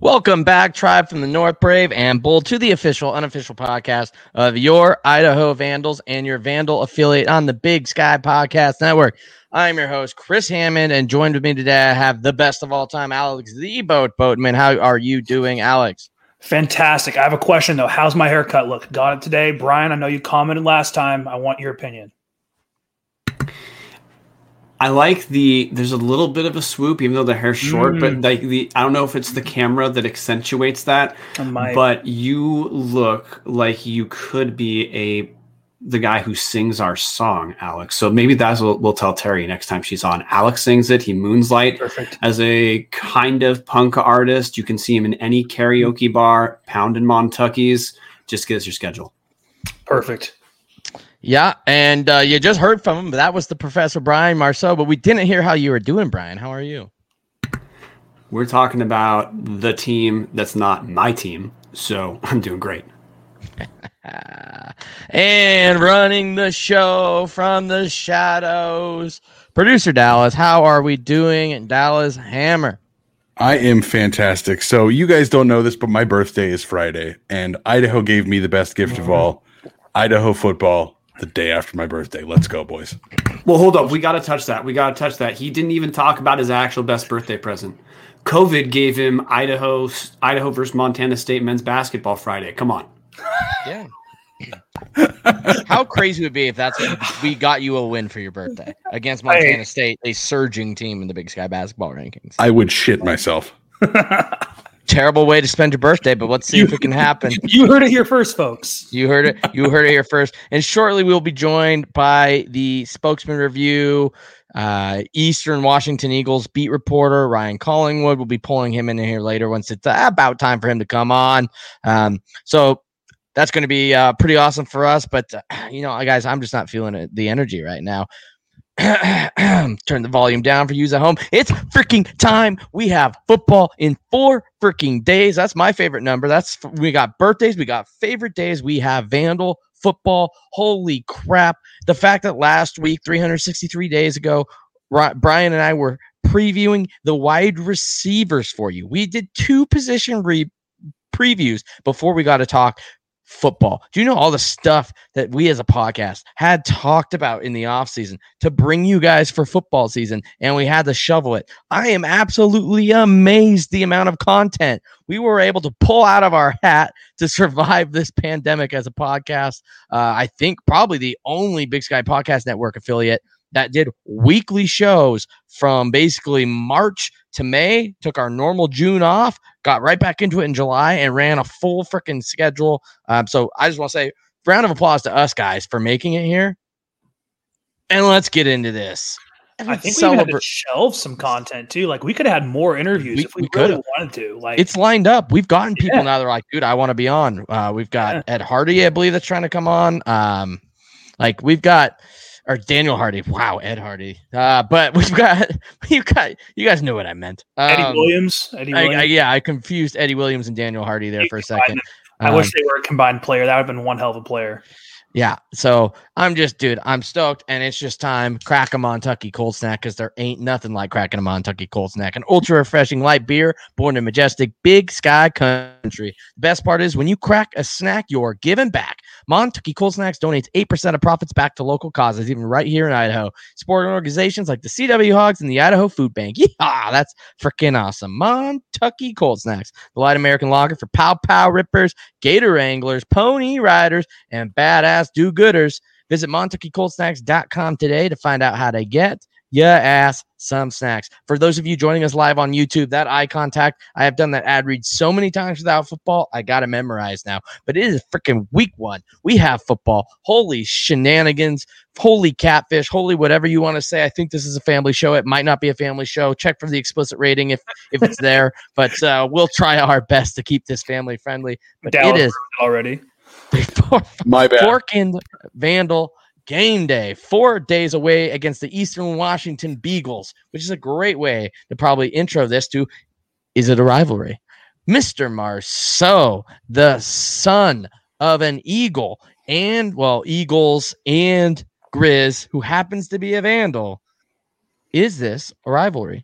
Welcome back, Tribe from the North, Brave and Bold, to the official, unofficial podcast of your Idaho Vandals and your Vandal affiliate on the Big Sky Podcast Network. I'm your host, Chris Hammond, and joined with me today, I have the best of all time, Alex the Boat Boatman. How are you doing, Alex? Fantastic. I have a question though. How's my haircut look? Got it today, Brian. I know you commented last time. I want your opinion. I like the. There's a little bit of a swoop, even though the hair's short. Mm. But like the, I don't know if it's the camera that accentuates that. But you look like you could be a the guy who sings our song, Alex. So maybe that's what we'll tell Terry next time she's on. Alex sings it. He moonslight Perfect. as a kind of punk artist. You can see him in any karaoke bar, pound pounding Montuckies. Just get us your schedule. Perfect. Yeah, and uh, you just heard from him. That was the Professor Brian Marceau, but we didn't hear how you were doing, Brian. How are you? We're talking about the team that's not my team. So I'm doing great. And running the show from the shadows, producer Dallas. How are we doing? And Dallas Hammer. I am fantastic. So you guys don't know this, but my birthday is Friday, and Idaho gave me the best gift of all: Idaho football. The day after my birthday. Let's go, boys. Well, hold up. We got to touch that. We got to touch that. He didn't even talk about his actual best birthday present. COVID gave him Idaho, Idaho versus Montana State men's basketball Friday. Come on. Yeah. How crazy would it be if that's we got you a win for your birthday against Montana State, a surging team in the Big Sky basketball rankings? I would shit myself. Terrible way to spend your birthday, but let's see if it can happen. You heard it here first, folks. You heard it. You heard it here first. And shortly, we'll be joined by the spokesman review, uh, Eastern Washington Eagles beat reporter Ryan Collingwood. We'll be pulling him in here later once it's about time for him to come on. Um, so that's going to be uh, pretty awesome for us. But uh, you know, guys, I'm just not feeling it, the energy right now. Turn the volume down for you at home. It's freaking time. We have football in four freaking days. That's my favorite number. That's we got birthdays, we got favorite days, we have Vandal football. Holy crap. The fact that last week, 363 days ago, Brian and I were previewing the wide receivers for you. We did two position re- previews before we got to talk football. Do you know all the stuff that we as a podcast had talked about in the offseason to bring you guys for football season and we had to shovel it? I am absolutely amazed the amount of content we were able to pull out of our hat to survive this pandemic as a podcast. Uh, I think probably the only Big Sky Podcast Network affiliate that did weekly shows from basically March to May, took our normal June off, got right back into it in July, and ran a full freaking schedule. Um, so I just want to say, round of applause to us guys for making it here. And let's get into this. I think we even had to shelve some content too. Like we could have had more interviews We- if we, we really could've. wanted to. Like it's lined up. We've gotten people Yeah. now. They're like, dude, I want to be on. Uh, we've got Yeah. Ed Hardy, I believe, that's trying to come on. Um, like we've got or Daniel Hardy. Wow, Ed Hardy. Uh, but we've got we've got you guys know what I meant. Eddie Um, Williams. Eddie I, Williams. I, yeah, I confused Eddie Williams and Daniel Hardy there for a second. I Um, wish they were a combined player. That would have been one hell of a player. Yeah. So I'm just, dude, I'm stoked. And it's just time. Crack a Montucky cold snack because there ain't nothing like cracking a Montucky cold snack. An ultra refreshing light beer born in majestic big sky country. The best part is when you crack a snack, you're giving back. Montucky Cold Snacks donates 8% of profits back to local causes, even right here in Idaho. Supporting organizations like the CW Hogs and the Idaho Food Bank. Yeah, that's freaking awesome. Montucky Cold Snacks, the light American lager for pow pow rippers, gator anglers, pony riders, and badass do gooders. Visit MontuckyColdSnacks.com today to find out how to get yeah, ass some snacks. For those of you joining us live on YouTube, that eye contact, I have done that ad read so many times without football, I got to memorize now. But it is a freaking week one. We have football. Holy shenanigans. Holy catfish. Holy whatever you want to say. I think this is a family show. It might not be a family show. Check for the explicit rating if if it's there. But uh, we'll try our best to keep this family friendly. But Dallas it is already. before My bad. Forkind Vandal game day, four days away against the Eastern Washington Beagles, which is a great way to probably intro this to is it a rivalry? Mr. Marceau, the son of an eagle, and well, Eagles and Grizz, who happens to be a Vandal. Is this a rivalry?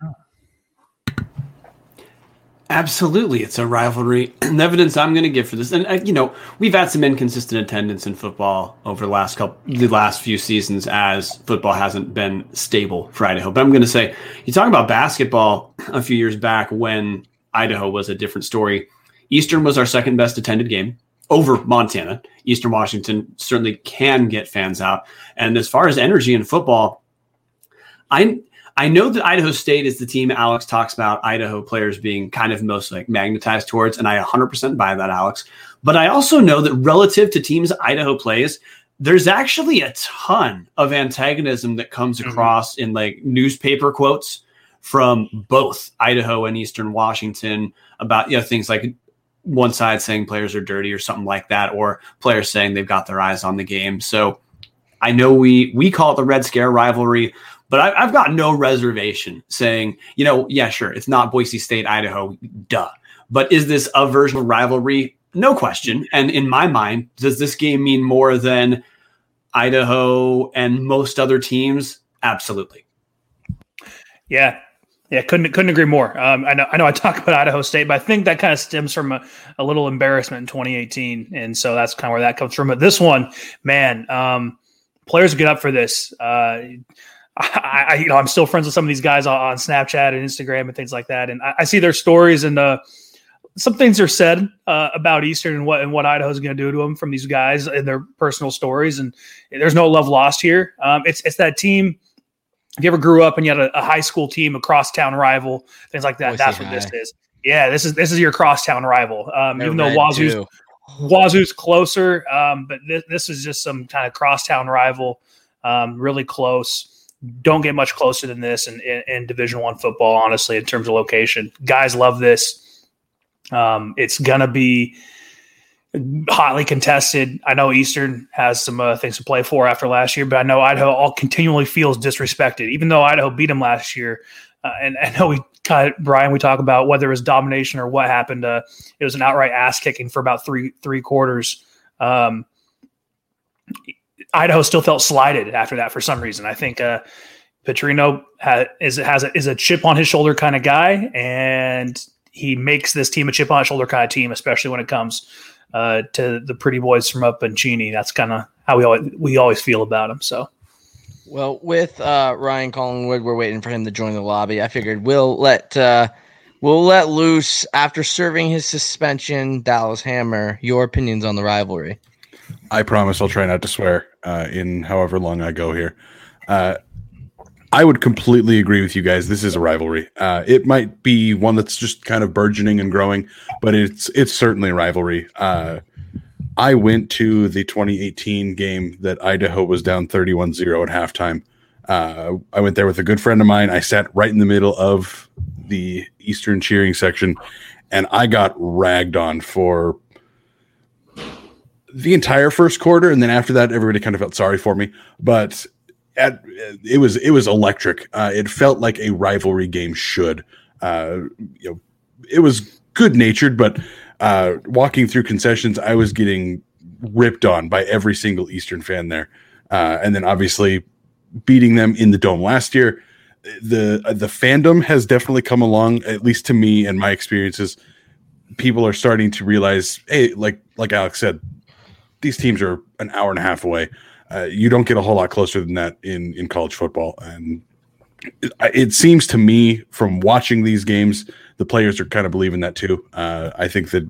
Absolutely, it's a rivalry. the evidence I'm going to give for this, and uh, you know, we've had some inconsistent attendance in football over the last couple, the last few seasons, as football hasn't been stable for Idaho. But I'm going to say, you talk about basketball a few years back when Idaho was a different story. Eastern was our second best attended game over Montana. Eastern Washington certainly can get fans out, and as far as energy in football, I I know that Idaho State is the team Alex talks about Idaho players being kind of most like magnetized towards, and I 100% buy that, Alex. But I also know that relative to teams Idaho plays, there's actually a ton of antagonism that comes Mhm. across in like newspaper quotes from both Idaho and Eastern Washington about you know things like one side saying players are dirty or something like that, or players saying they've got their eyes on the game. So I know we we call it the Red Scare rivalry, but I, I've got no reservation saying, you know, yeah, sure, it's not Boise State, Idaho, duh. But is this a version of rivalry? No question. And in my mind, does this game mean more than Idaho and most other teams? Absolutely. Yeah. Yeah, couldn't couldn't agree more. Um, I know I know I talk about Idaho State, but I think that kind of stems from a, a little embarrassment in 2018, and so that's kind of where that comes from. But this one, man, um, players get up for this. Uh, I, I, you know, I'm still friends with some of these guys on, Snapchat and Instagram and things like that, and I, I see their stories and uh, some things are said uh, about Eastern and what and what Idaho's going to do to them from these guys and their personal stories. And there's no love lost here. Um, it's it's that team. If you ever grew up and you had a, a high school team, a crosstown rival, things like that, Boise that's what this is. Yeah, this is this is your crosstown rival. Um, even though Wazoo's too. Wazoo's closer, um, but this, this is just some kind of crosstown rival, um, really close. Don't get much closer than this in, in, in Division One football, honestly, in terms of location. Guys love this. Um, it's gonna be hotly contested. I know Eastern has some uh, things to play for after last year, but I know Idaho all continually feels disrespected, even though Idaho beat them last year. Uh, and I know we kind of Brian, we talk about whether it was domination or what happened. Uh, it was an outright ass kicking for about three three quarters. Um, Idaho still felt slighted after that for some reason. I think uh, Petrino ha- is has a, is a chip on his shoulder kind of guy, and he makes this team a chip on his shoulder kind of team, especially when it comes uh, to the pretty boys from up in Cheney. That's kind of how we always we always feel about him. So Well, with uh, Ryan Collingwood, we're waiting for him to join the lobby. I figured we'll let uh, we'll let loose after serving his suspension. Dallas Hammer, your opinions on the rivalry? I promise I'll try not to swear uh, in however long I go here. Uh, I would completely agree with you guys. This is a rivalry. Uh, it might be one that's just kind of burgeoning and growing, but it's it's certainly a rivalry. Uh, I went to the 2018 game that Idaho was down 31-0 at halftime. Uh, I went there with a good friend of mine. I sat right in the middle of the Eastern cheering section, and I got ragged on for the entire first quarter, and then after that, everybody kind of felt sorry for me. But at, it was it was electric. Uh, it felt like a rivalry game should. Uh, you know, it was good natured, but uh, walking through concessions, I was getting ripped on by every single Eastern fan there, uh, and then obviously beating them in the dome last year. The the fandom has definitely come along, at least to me and my experiences. People are starting to realize, hey, like like Alex said, these teams are an hour and a half away. Uh, you don't get a whole lot closer than that in in college football, and it, it seems to me from watching these games, the players are kind of believing that too. Uh, I think that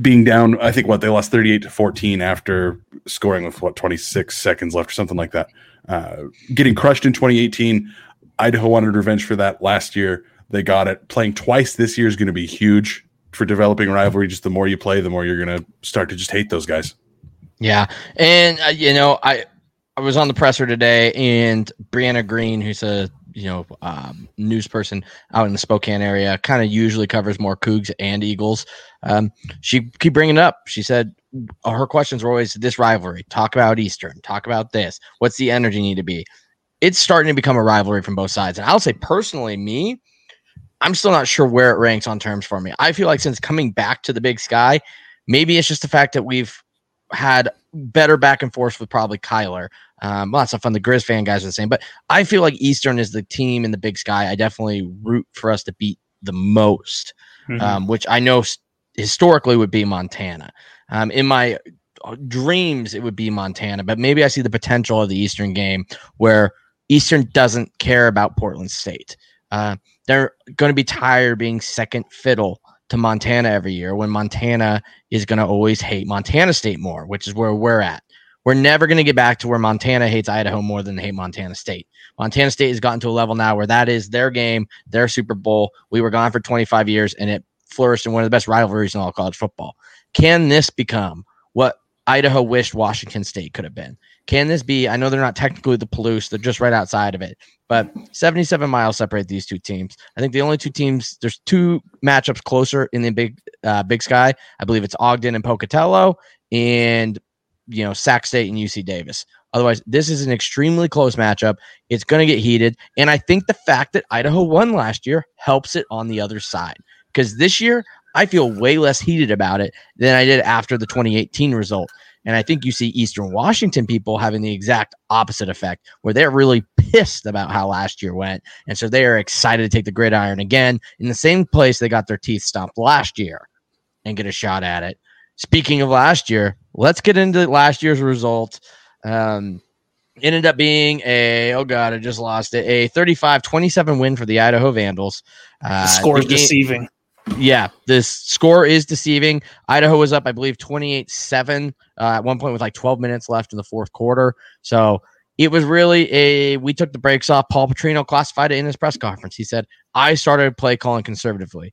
being down, I think what they lost thirty eight to fourteen after scoring with what twenty six seconds left or something like that. uh, getting crushed in 2018. Idaho wanted revenge for that last year. They got it. Playing twice this year is going to be huge for developing rivalry. Just the more you play, the more you're going to start to just hate those guys. Yeah, and uh, you know, I I was on the presser today, and Brianna Green, who's a you know um, news person out in the Spokane area, kind of usually covers more Cougs and Eagles. Um, she keep bringing it up. She said her questions were always this rivalry. Talk about Eastern. Talk about this. What's the energy need to be? It's starting to become a rivalry from both sides, and I'll say personally, me, I'm still not sure where it ranks on terms for me. I feel like since coming back to the Big Sky, maybe it's just the fact that we've had better back and forth with probably Kyler. Um, lots of fun. The Grizz fan guys are the same, but I feel like Eastern is the team in the Big Sky. I definitely root for us to beat the most, mm-hmm. um, which I know historically would be Montana. Um, in my uh, dreams, it would be Montana, but maybe I see the potential of the Eastern game where Eastern doesn't care about Portland State. Uh, they're going to be tired being second fiddle to Montana every year when Montana is going to always hate Montana State more, which is where we're at. We're never going to get back to where Montana hates Idaho more than they hate Montana State. Montana State has gotten to a level now where that is their game, their Super Bowl. We were gone for 25 years and it flourished in one of the best rivalries in all college football. Can this become what Idaho wished Washington State could have been? Can this be? I know they're not technically the Palouse, they're just right outside of it, but 77 miles separate these two teams. I think the only two teams, there's two matchups closer in the big uh, Big Sky. I believe it's Ogden and Pocatello, and you know Sac State and UC Davis. Otherwise, this is an extremely close matchup. It's going to get heated, and I think the fact that Idaho won last year helps it on the other side because this year I feel way less heated about it than I did after the 2018 result. And I think you see Eastern Washington people having the exact opposite effect, where they're really pissed about how last year went. And so they are excited to take the gridiron again in the same place they got their teeth stomped last year and get a shot at it. Speaking of last year, let's get into last year's result. Um, ended up being a, oh God, I just lost it, a 35 27 win for the Idaho Vandals. Uh, the score is deceiving yeah, this score is deceiving. Idaho was up, I believe, 28 7 uh, at one point with like 12 minutes left in the fourth quarter. So it was really a, we took the breaks off. Paul Petrino classified it in his press conference. He said, I started play calling conservatively.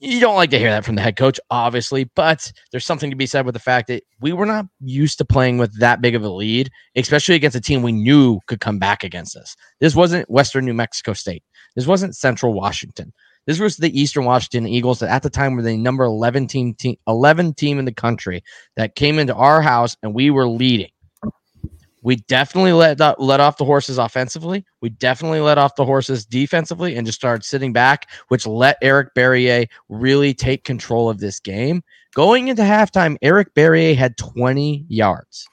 You don't like to hear that from the head coach, obviously, but there's something to be said with the fact that we were not used to playing with that big of a lead, especially against a team we knew could come back against us. This wasn't Western New Mexico State. This wasn't Central Washington. This was the Eastern Washington Eagles that at the time were the number 11 team, team 11 team in the country that came into our house and we were leading. We definitely let let off the horses offensively. We definitely let off the horses defensively and just started sitting back, which let Eric Barriere really take control of this game. Going into halftime, Eric Barriere had 20 yards.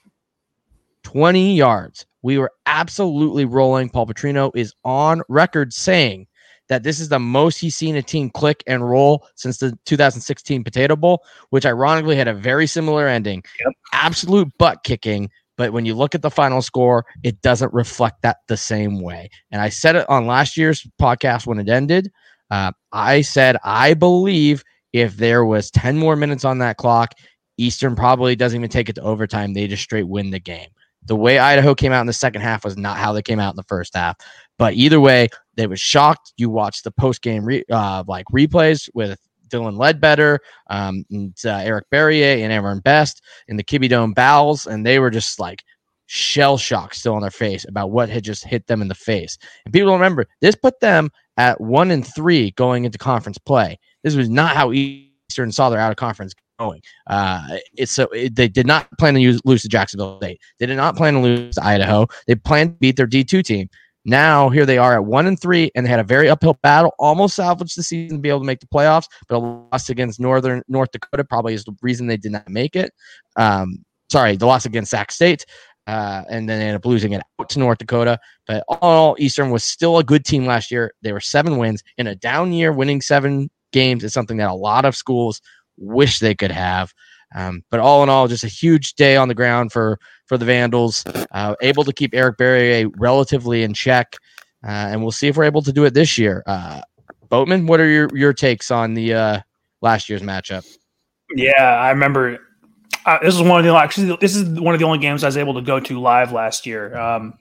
20 yards. We were absolutely rolling. Paul Petrino is on record saying that this is the most he's seen a team click and roll since the 2016 Potato Bowl, which ironically had a very similar ending. Yep. Absolute butt kicking. But when you look at the final score, it doesn't reflect that the same way. And I said it on last year's podcast when it ended. Uh, I said, I believe if there was 10 more minutes on that clock, Eastern probably doesn't even take it to overtime. They just straight win the game. The way Idaho came out in the second half was not how they came out in the first half. But either way, they were shocked. You watched the post game re- uh, like replays with Dylan Ledbetter, um, and, uh, Eric Barriere, and Aaron Best in the Kibbie Dome bowels, and they were just like shell shock still on their face about what had just hit them in the face. And people remember this put them at one and three going into conference play. This was not how Eastern saw their out of conference going. Uh, it's so it, they did not plan to use, lose to Jacksonville State. They did not plan to lose to Idaho. They planned to beat their D two team. Now here they are at one and three, and they had a very uphill battle, almost salvaged the season to be able to make the playoffs, but a loss against Northern North Dakota probably is the reason they did not make it. Um, sorry, the loss against Sac State. Uh, and then they ended up losing it out to North Dakota. But all Eastern was still a good team last year. They were seven wins in a down year. Winning seven games is something that a lot of schools wish they could have. Um, but all in all, just a huge day on the ground for for the Vandals. Uh, able to keep Eric Barriere relatively in check, uh, and we'll see if we're able to do it this year. Uh, Boatman, what are your your takes on the uh, last year's matchup? Yeah, I remember. uh, this is one of the actually this is one of the only games I was able to go to live last year. Um,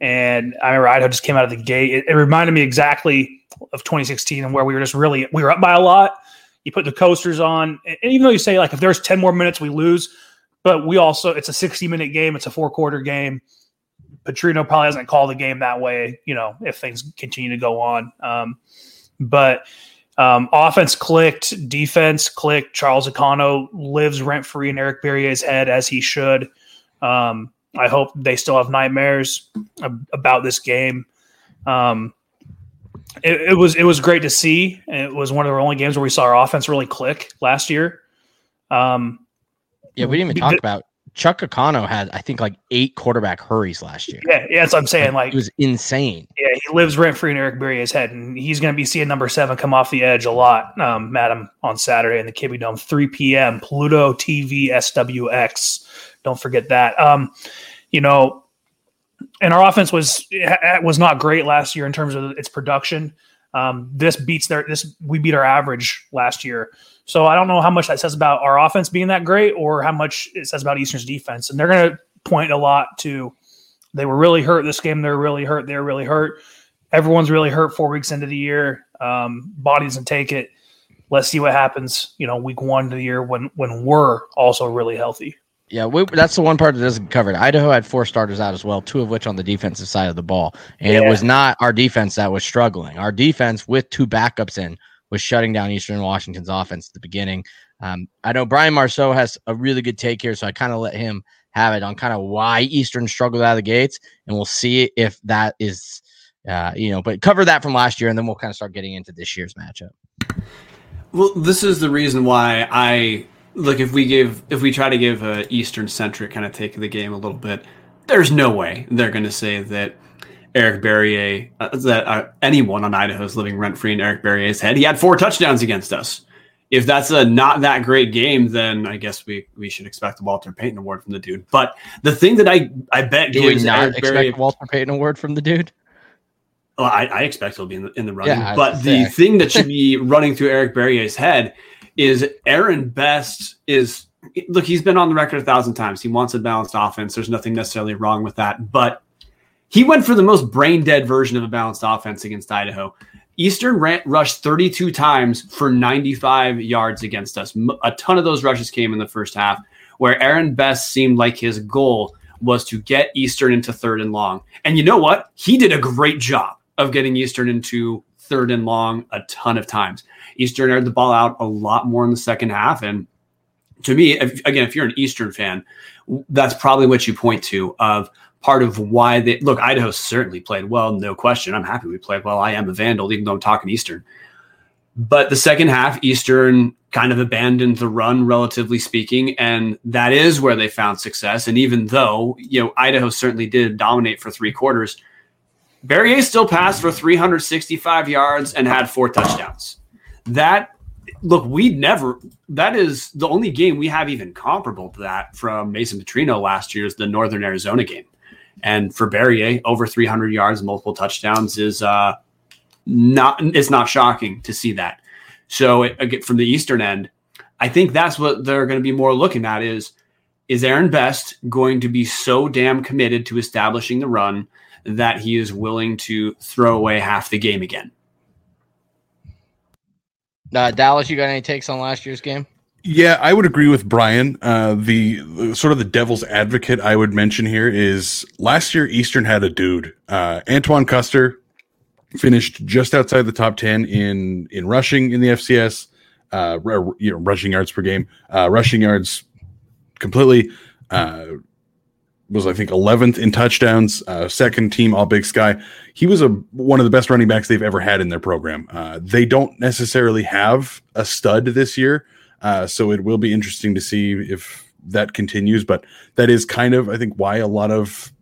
and I remember Idaho just came out of the gate. It, it, reminded me exactly of 2016 and where we were just really we were up by a lot. You put the coasters on, and even though you say like if there's 10 more minutes we lose, but we also it's a 60 minute game, it's a four quarter game. Petrino probably hasn't called the game that way, you know, if things continue to go on. Um, but um, offense clicked, defense clicked. Charles Akanno lives rent free in Eric Barriere's head as he should. Um, I hope they still have nightmares about this game. Um, it, it, was it was great to see. It was one of the only games where we saw our offense really click last year. Um, yeah, we didn't even talk about Chuck Akanno had, I think, like eight quarterback hurries last year. Yeah, yeah, that's what I'm saying. Like, it was insane. Yeah, he lives rent free in Eric Barriere's head, and he's going to be seeing number seven come off the edge a lot. Um, Madam on Saturday in the Kibbie Dome, 3 p.m. Pluto TV SWX. Don't forget that. Um, you know, and our offense was was not great last year in terms of its production. Um, this beats their this we beat our average last year. So I don't know how much that says about our offense being that great or how much it says about Eastern's defense. And they're going to point a lot to they were really hurt this game. They're really hurt. They're really hurt. Everyone's really hurt four weeks into the year. Um, body doesn't take it. Let's see what happens. You know, week one of the year when when we're also really healthy. Yeah, we, that's the one part that doesn't covered. Idaho had four starters out as well, two of which on the defensive side of the ball, and yeah. it was not our defense that was struggling. Our defense with two backups in was shutting down Eastern Washington's offense at the beginning. Um, I know Brian Marceau has a really good take here, so I kind of let him have it on kind of why Eastern struggled out of the gates, and we'll see if that is, uh, you know, but cover that from last year, and then we'll kind of start getting into this year's matchup. Well, this is the reason why I look. If we give, if we try to give a Eastern centric kind of take of the game a little bit, there's no way they're going to say that Eric Barriere, uh, that uh, anyone on Idaho is living rent free in Eric Barriere's head. He had four touchdowns against us. If that's a not that great game, then I guess we we should expect the Walter Payton Award from the dude. But the thing that I I bet Do gives not Eric expect Walter Payton Award from the dude. Well, I, I expect he'll be in the in the running. Yeah, but the thing that should be running through Eric Barriere's head is Aaron Best is look. He's been on the record a thousand times. He wants a balanced offense. There's nothing necessarily wrong with that, but he went for the most brain dead version of a balanced offense against Idaho. Eastern ran, rushed 32 times for 95 yards against us. A ton of those rushes came in the first half, where Aaron Best seemed like his goal was to get Eastern into third and long. And you know what? He did a great job of getting Eastern into third and long a ton of times. Eastern aired the ball out a lot more in the second half. And to me, if, again, if you're an Eastern fan, that's probably what you point to of part of why they look. Idaho certainly played well, no question. I'm happy we played well. I am a Vandal, even though I'm talking Eastern. But the second half, Eastern kind of abandoned the run, relatively speaking, and that is where they found success. And even though you know Idaho certainly did dominate for three quarters, Barriere still passed for 365 yards and had four touchdowns. That look, we never. That is the only game we have even comparable to that from Mason Petrino last year's the Northern Arizona game. And for Barriere, over 300 yards, multiple touchdowns is uh, not. It's not shocking to see that. So it, from the Eastern end, I think that's what they're going to be more looking at is is Aaron Best going to be so damn committed to establishing the run that he is willing to throw away half the game again? Uh, Dallas, you got any takes on last year's game? Yeah, I would agree with Brian. Uh, the, the, sort of the devil's advocate I would mention here is last year Eastern had a dude, uh, Antoine Custer, finished just outside the top ten in in rushing in the FCS, uh, you know, rushing yards per game, uh, rushing yards completely. Was I think 11th in touchdowns, uh, second team All Big Sky. He was a one of the best running backs they've ever had in their program. Uh, they don't necessarily have a stud this year, uh, so it will be interesting to see if that continues. But that is kind of, I think, why a lot of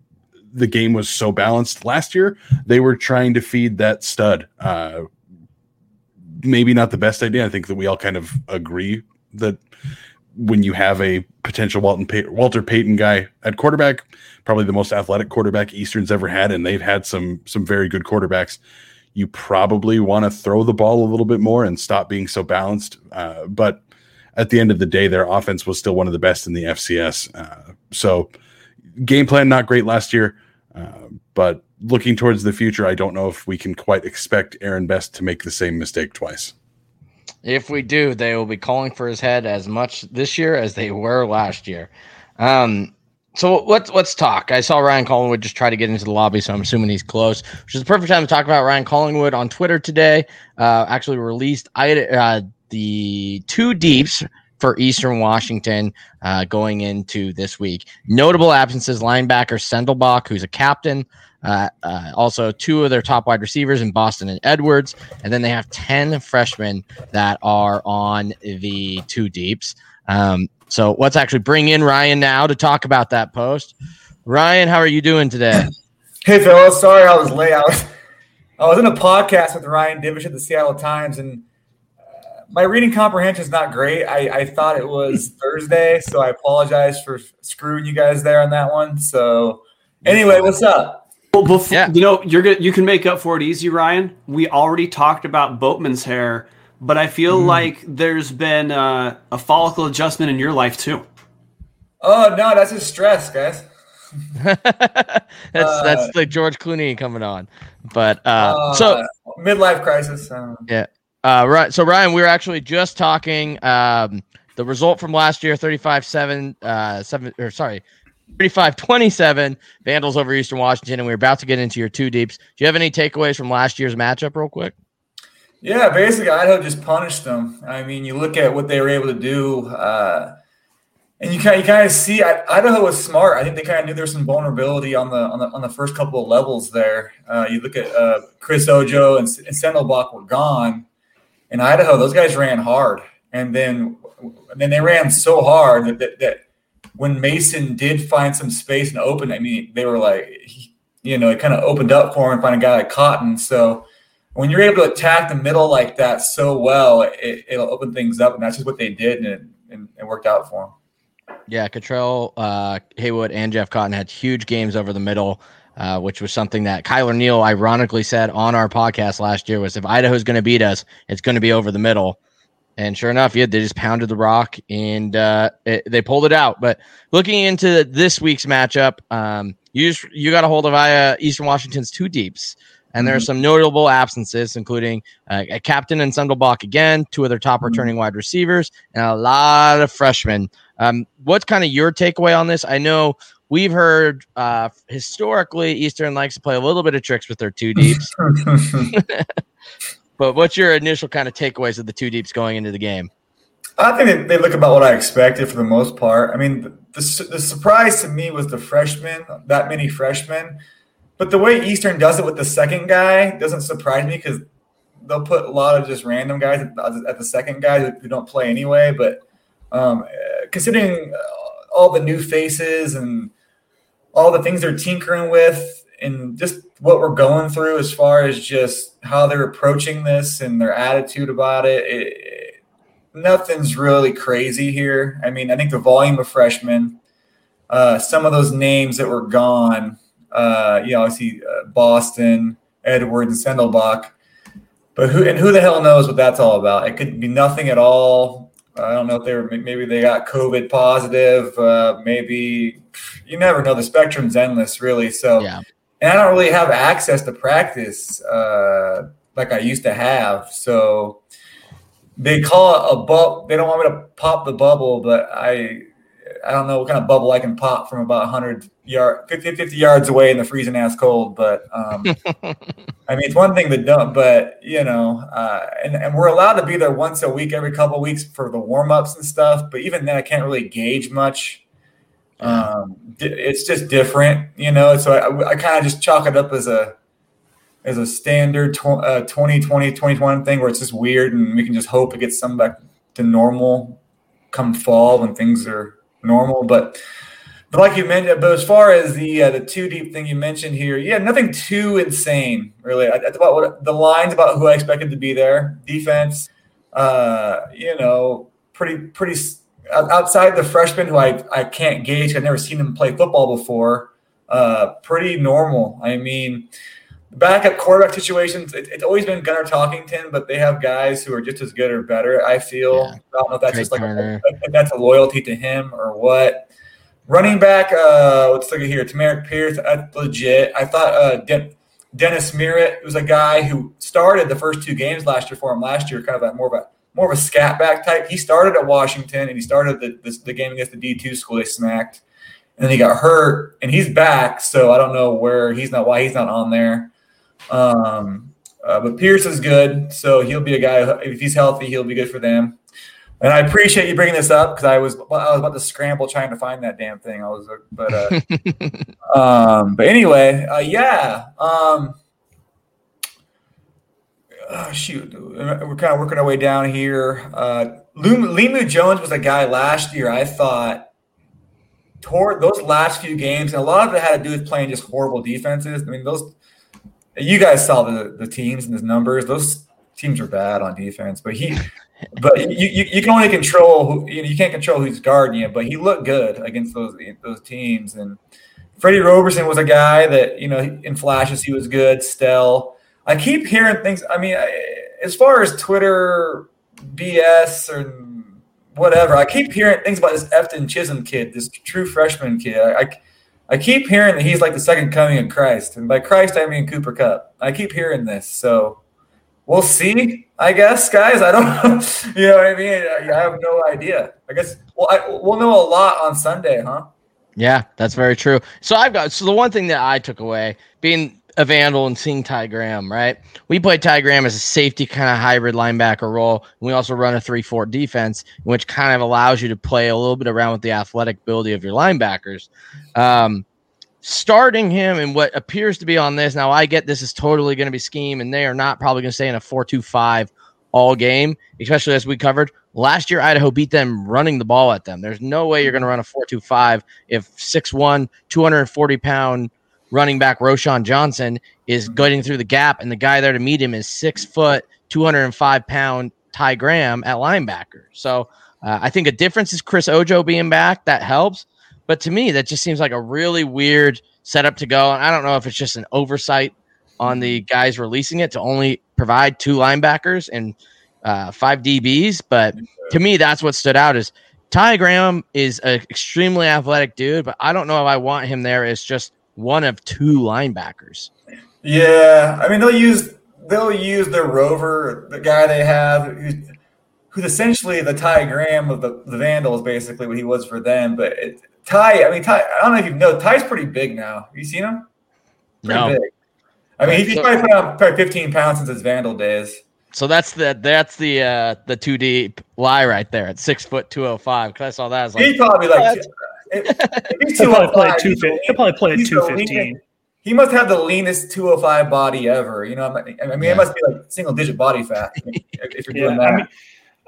the game was so balanced last year. They were trying to feed that stud. Uh, maybe not the best idea. I think that we all kind of agree that when you have a potential Walton Walter Payton guy at quarterback, probably the most athletic quarterback Eastern's ever had, and they've had some some very good quarterbacks. You probably want to throw the ball a little bit more and stop being so balanced. Uh, but at the end of the day, their offense was still one of the best in the FCS. Uh, so, game plan not great last year, uh, but looking towards the future, I don't know if we can quite expect Aaron Best to make the same mistake twice. If we do, they will be calling for his head as much this year as they were last year. Um, so let's let's talk. I saw Ryan Collingwood just try to get into the lobby, so I'm assuming he's close, which is the perfect time to talk about Ryan Collingwood on Twitter today. Uh, actually released uh, the two deeps for Eastern Washington uh, going into this week. Notable absences: linebacker Sendelbach, who's a captain. Uh, uh, also, two of their top wide receivers in Boston and Edwards, and then they have ten freshmen that are on the two deeps. Um, so let's actually bring in Ryan now to talk about that post. Ryan, how are you doing today? Hey, fellas. Sorry I was late. I was, I was in a podcast with Ryan Divish at the Seattle Times, and uh, my reading comprehension is not great. I, I thought it was Thursday, so I apologize for screwing you guys there on that one. So, anyway, what's up? Well, before, yeah. you know, you're good. You can make up for it easy, Ryan. We already talked about Boatman's hair but I feel mm. like there's been uh, a follicle adjustment in your life too. Oh no, that's just stress, guys. that's uh, that's like George Clooney coming on, but uh, uh so midlife crisis. Yeah, uh, right. So Ryan, we were actually just talking um, the result from last year: 35-7, uh, seven or sorry, 35-27 Vandals over Eastern Washington, and we are about to get into your two deeps. Do you have any takeaways from last year's matchup, real quick? Yeah, basically, Idaho just punished them. I mean, you look at what they were able to do, uh, and you kind of, you kind of see I, Idaho was smart. I think they kind of knew there was some vulnerability on the on the on the first couple of levels there. Uh, you look at uh, Chris Ojo and, and Sendelbach were gone, and Idaho those guys ran hard, and then and then they ran so hard that, that, that when Mason did find some space and open, I mean, they were like, you know, it kind of opened up for him and find a guy like Cotton. So when you're able to attack the middle like that so well, it, will open things up, and that's just what they did, and it, and it worked out for them. Yeah, Cutrell, uh, Haywood, and Jeff Cotton had huge games over the middle, uh, which was something that Kyler Neal ironically said on our podcast last year was if Idaho's going to beat us, it's going to be over the middle. And sure enough, yeah, they just pounded the rock and uh, it, they pulled it out. But looking into this week's matchup, um, you just, you got a hold of uh, Eastern Washington's two deeps. And there are mm-hmm. some notable absences, including uh, a captain and Sendelbach again, two of their top mm-hmm. returning wide receivers, and a lot of freshmen. Um, what's kind of your takeaway on this? I know we've heard uh, historically Eastern likes to play a little bit of tricks with their two deeps. but what's your initial kind of takeaways of the two deeps going into the game? I think they, look about what I expected for the most part. I mean, the, the, the surprise to me was the freshmen, that many freshmen. But the way Eastern does it with the second guy doesn't surprise me because they'll put a lot of just random guys at the second guy who don't play anyway. But um, considering all the new faces and all the things they're tinkering with, and just what we're going through as far as just how they're approaching this and their attitude about it, it nothing's really crazy here. I mean, I think the volume of freshmen, uh, some of those names that were gone uh, you know, obviously uh, Boston, Edwards, and Sendelbach. But who and who the hell knows what that's all about? It could be nothing at all. I don't know if they were maybe they got COVID positive. Uh, maybe you never know. The spectrum's endless, really. So, yeah. And I don't really have access to practice uh, like I used to have. So they call it a bubble. They don't want me to pop the bubble, but I I don't know what kind of bubble I can pop from about 100 yard, 50, 50 yards away in the freezing ass cold. But um, I mean, it's one thing to dump, but you know, uh, and, and we're allowed to be there once a week, every couple of weeks for the warm ups and stuff. But even then, I can't really gauge much. Um, it's just different, you know. So I, I kind of just chalk it up as a as a standard tw- uh, 2020 2021 thing where it's just weird and we can just hope it gets some back to normal come fall when things are normal. But but like you mentioned, but as far as the uh, the two deep thing you mentioned here, yeah, nothing too insane really. I, about what the lines about who I expected to be there, defense, uh, you know, pretty pretty outside the freshman who I I can't gauge. I've never seen him play football before. Uh, pretty normal. I mean, backup quarterback situations, it, it's always been Gunnar Talkington, but they have guys who are just as good or better. I feel. Yeah. I don't know if that's Trey just like a, if that's a loyalty to him or what. Running back, uh, let's look at here. Tamarick Pierce, that's legit. I thought uh, De- Dennis Merritt was a guy who started the first two games last year for him. Last year, kind of a more of a more of a scat back type. He started at Washington and he started the, the, the game against the D two school they smacked, and then he got hurt and he's back. So I don't know where he's not why he's not on there. Um, uh, but Pierce is good, so he'll be a guy. If he's healthy, he'll be good for them. And I appreciate you bringing this up because I was I was about to scramble trying to find that damn thing. I was, but uh, um, but anyway, uh, yeah. Um, oh, shoot, we're kind of working our way down here. Uh, Limu Jones was a guy last year. I thought toward those last few games, and a lot of it had to do with playing just horrible defenses. I mean, those you guys saw the the teams and the numbers. Those teams are bad on defense, but he. But you, you, you can only control who you, know, you can't control who's guarding you. But he looked good against those those teams. And Freddie Roberson was a guy that you know in flashes he was good. Still, I keep hearing things. I mean, as far as Twitter BS or whatever, I keep hearing things about this Efton Chism kid, this true freshman kid. I, I I keep hearing that he's like the second coming of Christ, and by Christ I mean Cooper Kupp. I keep hearing this, so we'll see. I guess, guys. I don't know. You know what I mean? I, I have no idea. I guess. Well, I, we'll know a lot on Sunday, huh? Yeah, that's very true. So I've got so the one thing that I took away being a vandal and seeing Ty Graham, right? We play Ty Graham as a safety kind of hybrid linebacker role. And we also run a 3 4 defense, which kind of allows you to play a little bit around with the athletic ability of your linebackers. Um, starting him and what appears to be on this now, I get this is totally going to be scheme, and they are not probably going to stay in a 4 2 5 all game, especially as we covered. Last year, Idaho beat them running the ball at them. There's no way you're going to run a 4 2 5 if 6'1, 240 pound running back Roshaun Johnson is getting through the gap, and the guy there to meet him is six foot, 205 pound Ty Graham at linebacker. So uh, I think a difference is Chris Ojo being back. That helps. But to me, that just seems like a really weird setup to go. And I don't know if it's just an oversight on the guys releasing it to only provide two linebackers and uh, five DBs. But to me, that's what stood out is Ty Graham is an extremely athletic dude, but I don't know if I want him there as just one of two linebackers. Yeah, I mean they'll use they'll use their rover, the guy they have, who's, who's essentially the Ty Graham of the, the Vandals, basically what he was for them. But it, Ty, I mean Ty, I don't know if you know, Ty's pretty big now. Have you seen him? Pretty No. big. I mean, he's probably put on probably 15 pounds since his Vandal days. So that's the that's the uh the two deep lie right there at six foot two oh five. Cause I saw that as He's like probably like that's- he's He'll probably play 205, two. He'll probably play at he's the two leanest- fifteen. He must have the leanest 205 body ever. You know, I mean, Yeah. it must be like single digit body fat if if you're Yeah, doing that. I mean,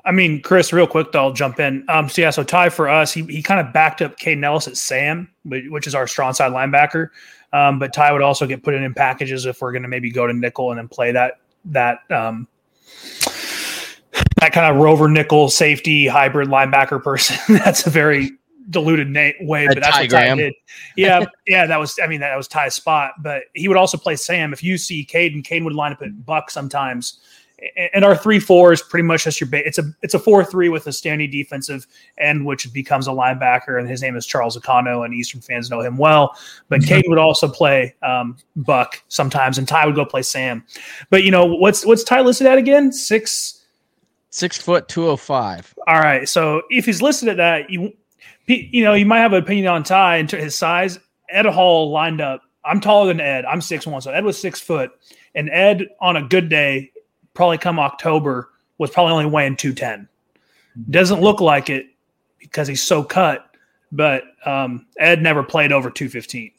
I mean, Chris, real quick, though, I'll jump in. Um, so yeah, so Ty for us, he, he kind of backed up K. Nellis at Sam, which which is our strong side linebacker. Um, but Ty would also get put in in packages if we're going to maybe go to nickel and then play that that um, that kind of rover nickel safety hybrid linebacker person. That's a very diluted na- way, but that's Ty what Ty did. Yeah, yeah, that was. I mean, that was Ty's spot. But he would also play Sam. If you see Caden, Caden would line up at Buck sometimes. And our three four is pretty much just your. Ba- it's a it's a four three with a standing defensive end, which becomes a linebacker, and his name is Charles Akanno, and Eastern fans know him well. But Caden would also play um, Buck sometimes, and Ty would go play Sam. But you know what's what's Ty listed at again? Six. six foot two oh five. All right. So if he's listed at that, you you know you might have an opinion on Ty and his size. Ed Hall lined up. I'm taller than Ed. I'm six one. So Ed was six foot, and Ed on a good day, probably come October, was probably only weighing two ten. Doesn't look like it because he's so cut. But um, Ed never played over two fifteen.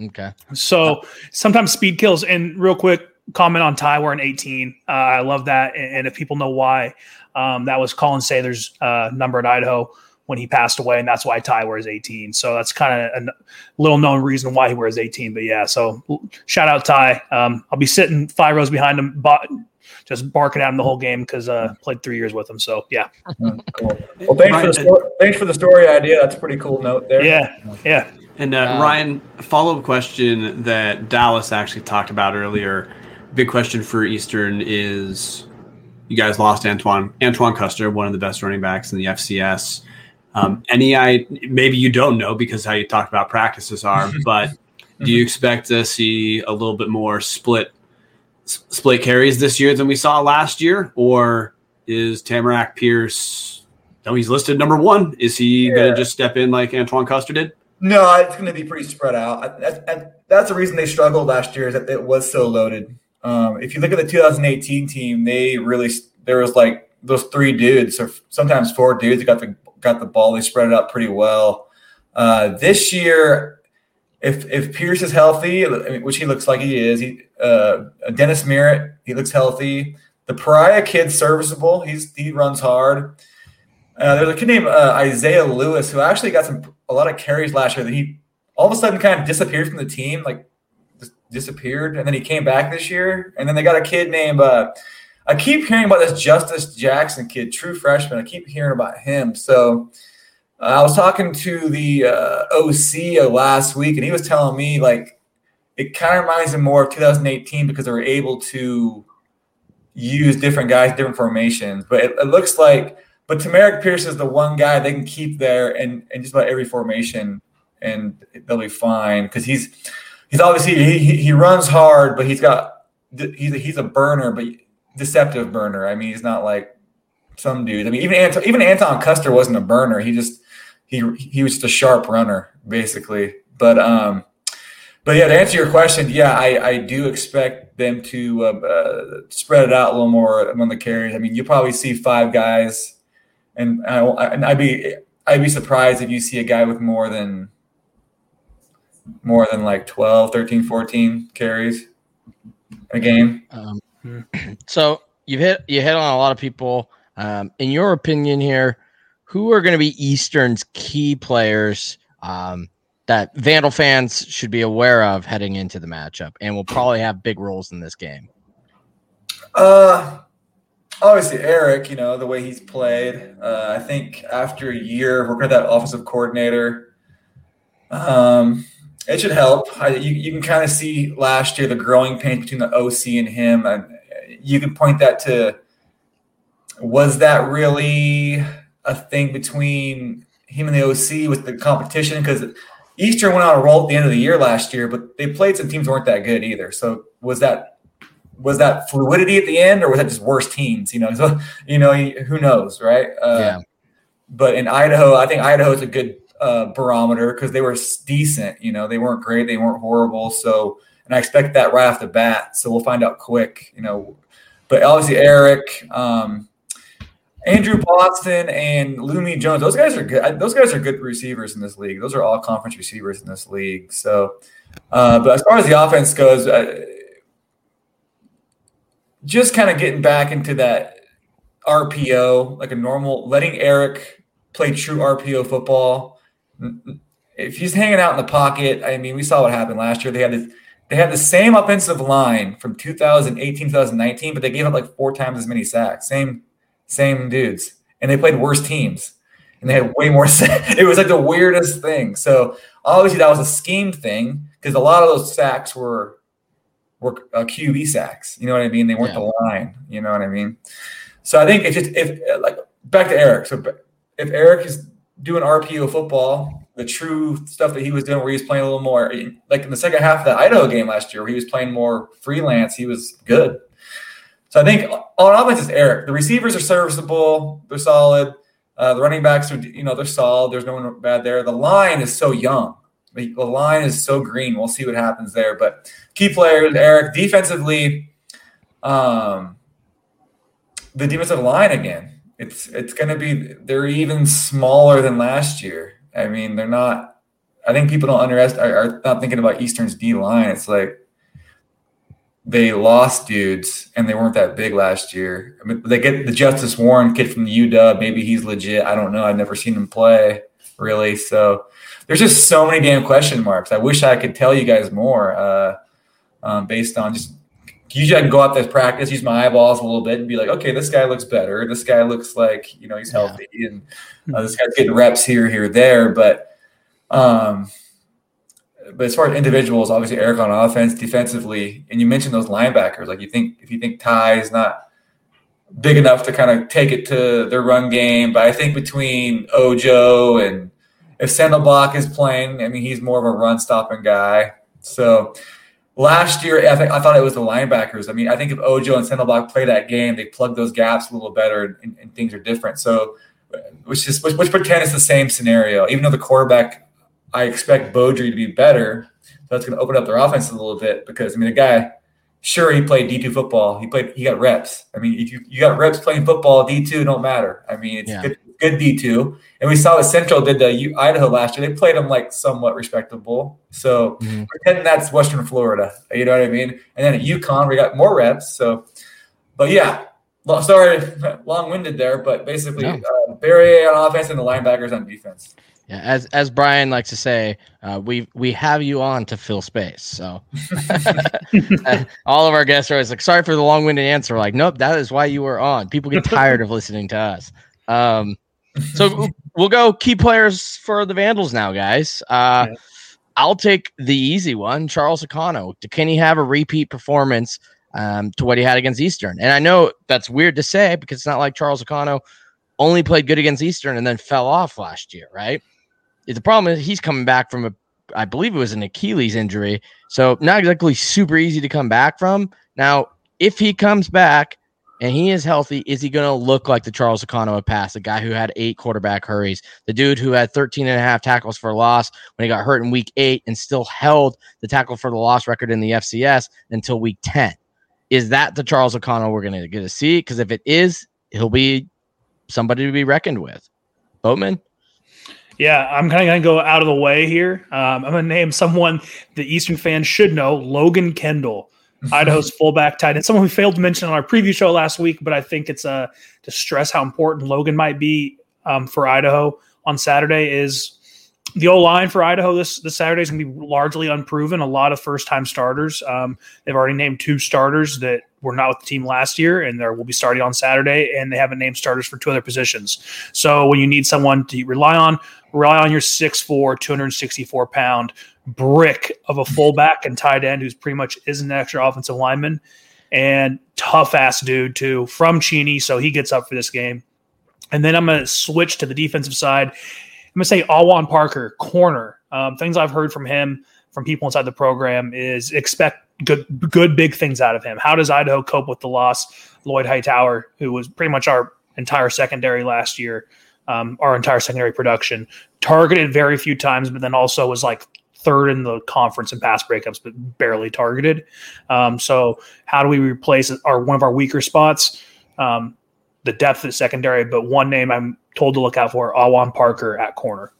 Okay. So sometimes speed kills. And real quick comment on Ty, we're 18. Uh, I love that. And, and if people know why, um, that was Colin Sather's uh, number at Idaho when he passed away, and that's why Ty wears 18. So that's kind of a little known reason why he wears 18. But yeah, so shout out Ty. Um, I'll be sitting five rows behind him, but just barking at him the whole game because uh, played three years with him. So yeah, Cool. Well, thanks for the story, thanks for the story idea. That's a pretty cool note there. yeah, yeah. And uh, Um, Ryan, follow up question that Dallas actually talked about earlier. Big question for Eastern is you guys lost Antoine Antoine Custer, one of the best running backs in the FCS. Um, any I maybe you don't know because how you talked about practices are, but do you expect to see a little bit more split split carries this year than we saw last year, or is Tamarick Pierce? No, he's listed number one. Is he going to just step in like Antoine Custer did? No, it's going to be pretty spread out. I- and that's the reason they struggled last year is that it was so loaded. Um, if you look at the 2018 team, they really there was like those three dudes or sometimes four dudes that got the got the ball. They spread it out pretty well. Uh, this year, if if Pierce is healthy, which he looks like he is, he uh, Dennis Merritt he looks healthy. The Pariah kid's serviceable. He's he runs hard. Uh, there's a kid named uh, Isaiah Lewis who actually got some a lot of carries last year. That he all of a sudden kind of disappeared from the team, like disappeared, and then he came back this year. And then they got a kid named uh, I keep hearing about this Justice Jackson kid, true freshman. I keep hearing about him. So uh, I was talking to the uh, OC last week, and he was telling me like it kind of reminds him more of 2018 because they were able to use different guys, different formations. But it, it looks like, but Tamarick Pierce is the one guy they can keep there and and just about every formation, and they'll be fine because he's he's obviously he, he he runs hard, but he's got he's a, he's a burner, but deceptive burner. I mean, he's not like some dude. I mean, even Anton, even Antoine Custer wasn't a burner. He just he he was just a sharp runner, basically. But um, but yeah, to answer your question, yeah, I I do expect them to uh, uh, spread it out a little more among the carries. I mean, you probably see five guys, and I and I'd be I'd be surprised if you see a guy with more than more than like 12, 13, 14 carries a game. Um, so you've hit you hit on a lot of people. Um, in your opinion, here, who are going to be Eastern's key players um, that Vandal fans should be aware of heading into the matchup, and will probably have big roles in this game? Uh, obviously Eric. You know the way he's played. Uh, I think after a year working with that offensive coordinator, um, it should help. I, you you can kind of see last year the growing pains between the OC and him, and you can point that to was that really a thing between him and the OC with the competition because. Eastern went on a roll at the end of the year last year, but they played some teams weren't that good either. So was that was that fluidity at the end, or was that just worse teams? You know, so, you know, who knows, right? Uh, yeah. But in Idaho, I think Idaho is a good uh, barometer because they were decent. You know, they weren't great, they weren't horrible. So, and I expect that right off the bat. So we'll find out quick. You know, but obviously Eric, um, Andrew Boston, and Limu-Jones. Those guys are good. Those guys are good receivers in this league. Those are all conference receivers in this league. So, uh, but as far as the offense goes. Uh, just kind of getting back into that RPO, like a normal, letting Eric play true RPO football. If he's hanging out in the pocket, I mean, we saw what happened last year. They had this, they had the same offensive line from 2018, 2019, but they gave up like four times as many sacks. Same, same dudes, and they played worse teams, and they had way more. it was like the weirdest thing. So obviously that was a scheme thing because a lot of those sacks were were uh, QB sacks. You know what I mean? They weren't Yeah. the line. You know what I mean? So I think it's just if like back to Eric. So if Eric is doing RPO football, the true stuff that he was doing, where he was playing a little more, like in the second half of the Idaho game last year, where he was playing more freelance, he was good. So I think on offense is Eric. The receivers are serviceable; they're solid. Uh, the running backs are, you know, they're solid. There's no one bad there. The line is so young. The the line is so green. We'll see what happens there. But key players, Eric. Defensively, um, the defensive line again. It's it's going to be. They're even smaller than last year. I mean, they're not. I think people don't underestimate. Are, not thinking about Eastern's D line. It's like they lost dudes and they weren't that big last year. I mean, they get the Justice Warren kid from the UW. Maybe he's legit. I don't know. I've never seen him play really. So there's just so many damn question marks. I wish I could tell you guys more uh, um, based on just usually I can go out there practice, use my eyeballs a little bit, and be like, okay, this guy looks better. This guy looks like you know he's Yeah. healthy, and uh, this guy's getting reps here, here, there. But um, but as far as individuals, obviously Eric on offense, defensively, and you mentioned those linebackers. Like you think if you think Ty is not big enough to kind of take it to their run game, but I think between Ojo and if Sendelbach is playing, I mean he's more of a run stopping guy. So last year, I think I thought it was the linebackers. I mean, I think if Ojo and Sendelbach play that game, they plug those gaps a little better, and, and things are different. So, which is which, which pretend it's the same scenario, even though the quarterback I expect Beaudry to be better. So that's going to open up their offense a little bit because I mean the guy, sure he played D two football. He played he got reps. I mean if you, you got reps playing football, D two don't matter. I mean it's yeah. good good D two. And we saw what Central did to Idaho last year. They played them like somewhat respectable. So mm-hmm. pretend that's Western Florida. You know what I mean? And then at UConn we got more reps. So, but yeah. Sorry, long-winded there, but basically, no. uh, Barriere on offense and the linebackers on defense. Yeah, as as Brian likes to say, uh, we we have you on to fill space. So all of our guests are always like, "Sorry for the long-winded answer." Like, nope, that is why you were on. People get tired of listening to us. Um, so we'll go key players for the Vandals now, guys. Uh, yeah. I'll take the easy one, Charles Akanno. Can he have a repeat performance um, to what he had against Eastern? And I know that's weird to say because it's not like Charles Akanno only played good against Eastern and then fell off last year, right? The problem is he's coming back from a, I believe it was an Achilles injury, so not exactly super easy to come back from. Now, if he comes back and he is healthy, is he going to look like the Charles Akanno pass, the guy who had eight quarterback hurries, the dude who had 13 and a half tackles for loss when he got hurt in week eight and still held the tackle for the loss record in the FCS until week 10? Is that the Charles Akanno we're going to get to see? Because if it is, he'll be somebody to be reckoned with. Boatman? Yeah, I'm kind of going to go out of the way here. Um, I'm going to name someone the Eastern fans should know Logan Kendall, Idaho's fullback tight end. Someone we failed to mention on our preview show last week, but I think it's uh, to stress how important Logan might be um, for Idaho on Saturday is the O line for Idaho this this Saturday is going to be largely unproven. A lot of first time starters. Um, they've already named two starters that were not with the team last year, and they will be starting on Saturday. And they haven't named starters for two other positions. So when you need someone to rely on, rely on your 6'4", 264 pound brick of a fullback and tight end who's pretty much is an extra offensive lineman and tough ass dude too from Cheney. So he gets up for this game. And then I'm going to switch to the defensive side I'm going to say Awan Parker, corner. Um, things I've heard from him, from people inside the program, is expect good, good big things out of him. How does Idaho cope with the loss? Lloyd Hightower, who was pretty much our entire secondary last year, um, our entire secondary production, targeted very few times, but then also was like third in the conference in pass breakups, but barely targeted. Um, so how do we replace our one of our weaker spots? Um, the depth the secondary, but one name I'm told to look out for Awan Parker at corner.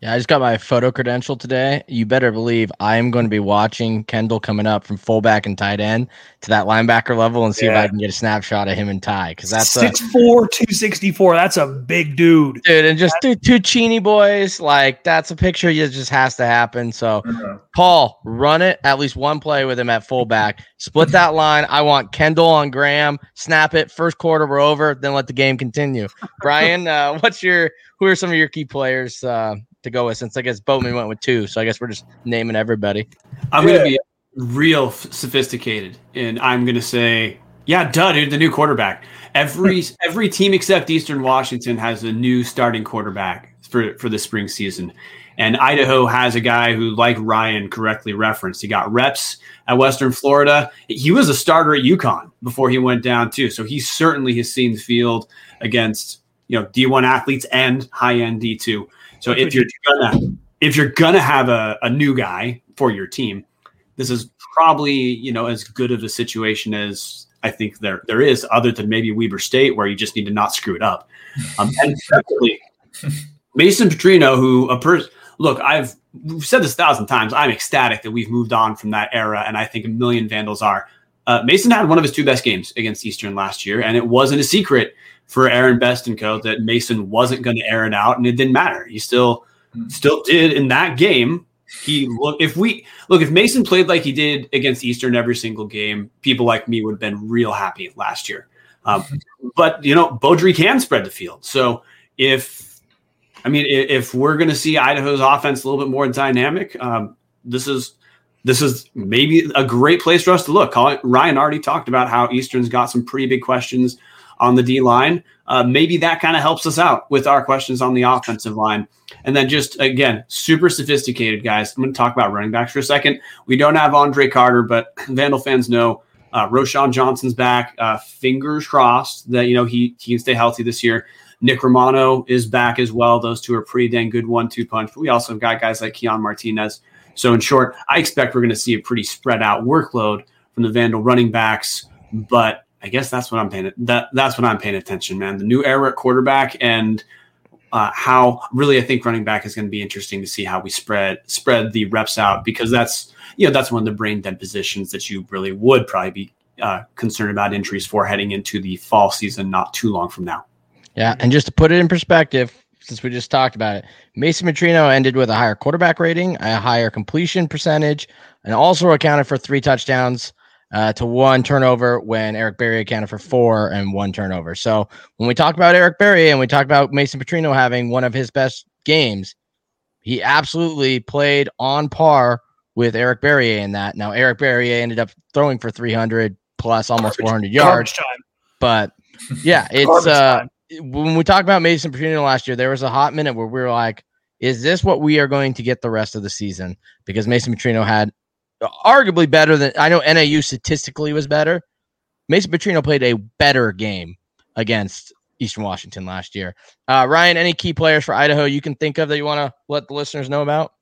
Yeah, I just got my photo credential today. You better believe I am going to be watching Kendall coming up from fullback and tight end to that linebacker level and see yeah. if I can get a snapshot of him and Ty because that's 6'4", 264. That's a big dude, dude. And just two, two Cheney boys, like that's a picture that just has to happen. So, mm-hmm. Paul, run it at least one play with him at fullback. Split that line. I want Kendall on Graham. Snap it. First quarter, we're over. Then let the game continue. Brian, uh, what's your who are some of your key players? Uh, to go with since I guess Boatman went with two. So I guess we're just naming everybody. I'm yeah. going to be real sophisticated and I'm going to say, yeah, duh, dude, the new quarterback. Every every team except Eastern Washington has a new starting quarterback for for the spring season. And Idaho has a guy who, like Ryan correctly referenced, he got reps at Western Florida. He was a starter at UConn before he went down too. So he certainly has seen the field against you know D1 athletes and high end D2. So if you're gonna if you're gonna have a, a new guy for your team, this is probably you know as good of a situation as I think there there is, other than maybe Weber State, where you just need to not screw it up. Um, and secondly, Mason Petrino, who a person look, I've we've said this a thousand times. I'm ecstatic that we've moved on from that era, and I think a million Vandals are. Uh, Mason had one of his two best games against Eastern last year, and it wasn't a secret for Aaron Best and Co. that Mason wasn't going to air it out, and it didn't matter. He still still did in that game. He look if we look if Mason played like he did against Eastern every single game, people like me would have been real happy last year. Um, but you know, Beaudry can spread the field. So if I mean, if we're going to see Idaho's offense a little bit more dynamic, um, this is this is maybe a great place for us to look. Ryan already talked about how Eastern's got some pretty big questions on the D line. Uh, maybe that kind of helps us out with our questions on the offensive line. And then just again, super sophisticated guys. I'm going to talk about running backs for a second. We don't have Andre Carter, but Vandal fans know uh, Roshaun Johnson's back. Uh, fingers crossed that you know he he can stay healthy this year. Nick Romano is back as well. Those two are pretty dang good one-two punch. But we also have got guys like Keon Martinez. So in short, I expect we're going to see a pretty spread out workload from the Vandal running backs. But I guess that's what I'm paying that that's what I'm paying attention, man. The new era at quarterback and uh, how really I think running back is going to be interesting to see how we spread spread the reps out because that's you know that's one of the brain dead positions that you really would probably be uh, concerned about injuries for heading into the fall season not too long from now. Yeah, and just to put it in perspective, since we just talked about it, Mason Petrino ended with a higher quarterback rating, a higher completion percentage, and also accounted for three touchdowns uh, to one turnover when Eric Barriere accounted for four and one turnover. So when we talk about Eric Barriere and we talk about Mason Petrino having one of his best games, he absolutely played on par with Eric Barriere in that. Now Eric Barriere ended up throwing for 300 plus almost 400 yards. But yeah, it's uh when we talk about Mason Petrino last year, there was a hot minute where we were like, is this what we are going to get the rest of the season? Because Mason Petrino had arguably better than I know NAU statistically was better. Mason Petrino played a better game against Eastern Washington last year. Uh, Ryan, any key players for Idaho you can think of that you want to let the listeners know about?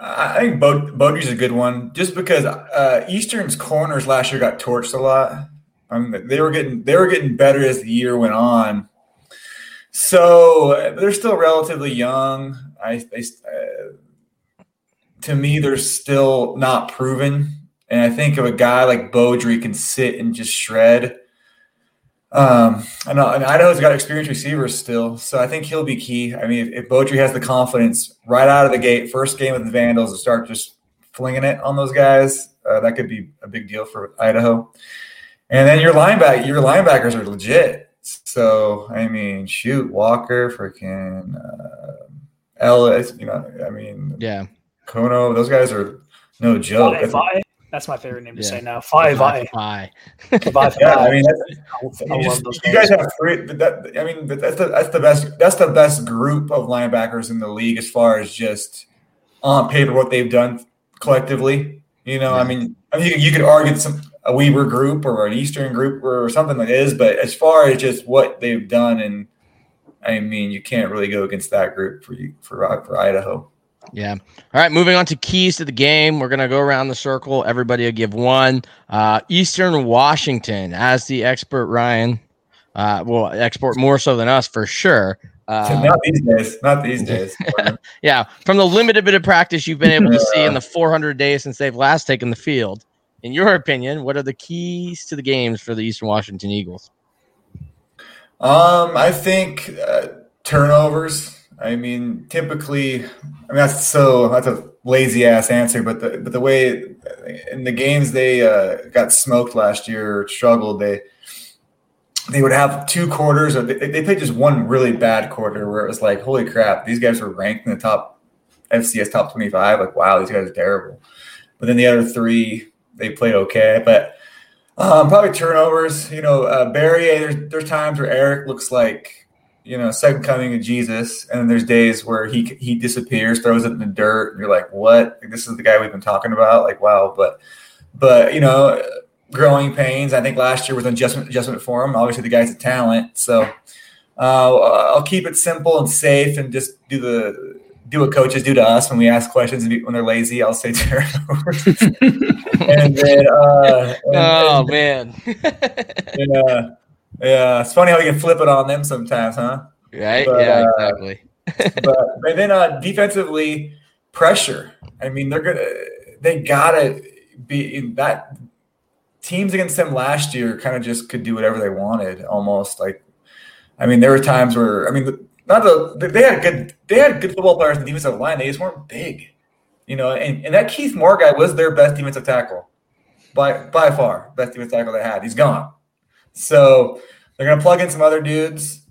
I think Bod- Bodie's a good one, just because uh, Eastern's corners last year got torched a lot. I mean, they were getting they were getting better as the year went on. So they're still relatively young. I, they, uh, to me, they're still not proven. And I think of a guy like Beaudry can sit and just shred. Um, and, and Idaho's got experienced receivers still, so I think he'll be key. I mean, if, if Beaudry has the confidence right out of the gate, first game with the Vandals, to start just flinging it on those guys, uh, that could be a big deal for Idaho. And then your linebacker, your linebackers are legit. So I mean, shoot, Walker, freaking uh, Ellis. You know, I mean, yeah, Kono, those guys are no joke. Five, five. That's my favorite name to yeah. say now. Five, five, five. five. yeah, I mean, that's, I you, just, you guys have three. That, I mean, that's the that's the best. That's the best group of linebackers in the league as far as just on paper what they've done collectively. You know, yeah. I mean, I mean, you, you could argue some a Weber group or an Eastern group or something like this, but as far as just what they've done, and I mean, you can't really go against that group for you for for Idaho. Yeah. All right. Moving on to keys to the game. We're going to go around the circle. Everybody will give one. Uh, Eastern Washington, as the expert Ryan, uh, will export more so than us for sure. Uh, not these days. Not these days. yeah. From the limited bit of practice you've been able to see in the 400 days since they've last taken the field, in your opinion, what are the keys to the games for the Eastern Washington Eagles? Um, I think uh, turnovers I mean, typically, I mean that's so that's a lazy ass answer, but the but the way in the games they uh, got smoked last year, struggled, they they would have two quarters of they, they played just one really bad quarter where it was like, holy crap, these guys were ranked in the top FCS top twenty five. Like, wow, these guys are terrible. But then the other three, they played okay, but. Um, probably turnovers. You know, uh, Barriere. There's there's times where Eric looks like you know, second coming of Jesus, and then there's days where he he disappears, throws it in the dirt, and you're like, what? This is the guy we've been talking about. Like, wow, but but you know, growing pains. I think last year was an adjustment adjustment for him. Obviously, the guy's a talent, so uh, I'll keep it simple and safe, and just do the do what coaches do to us when we ask questions when they're lazy. I'll say turnovers, and then uh, and, oh and, man, yeah. Yeah, it's funny how you can flip it on them sometimes, huh? Right. But, yeah, uh, exactly. but, but then uh, defensively, pressure. I mean, they're gonna they gotta be in that teams against them last year kind of just could do whatever they wanted almost like I mean there were times where I mean not the they had good they had good football players in the defensive line they just weren't big you know and, and that Keith Moore guy was their best defensive tackle by by far best defensive tackle they had he's gone so they're to plug in some other dudes.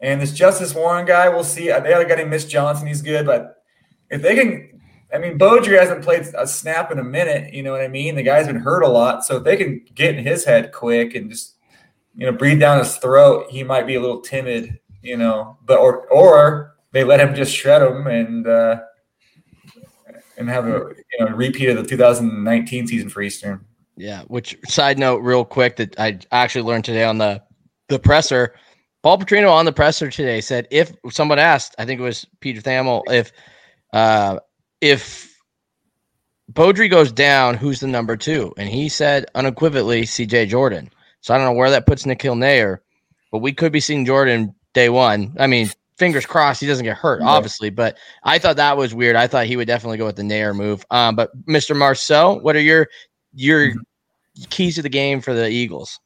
And this Justice Warren guy, we'll see. Uh, they got a guy named Miss Johnson. He's good. But if they can I mean, Beaudry hasn't played a snap in a minute. You know what I mean? The guy's been hurt a lot, so if they can get in his head quick and just you know breathe down his throat, he might be a little timid. You know, but or or they let him just shred him and uh, and have a you know repeat of the 2019 season for Eastern. Yeah. Which side note, real quick, that I actually learned today on the the presser. Paul Petrino on the presser today said if someone asked, I think it was Peter Thamel, if uh if Beaudry goes down, who's the number two? And he said unequivocally CJ Jordan. So I don't know where that puts N'Keal Naeher, but we could be seeing Jordan day one. I mean, fingers crossed he doesn't get hurt, obviously. But I thought that was weird. I thought he would definitely go with the Nair move. Um, but Mr. Marceau, what are your your keys to the game for the Eagles?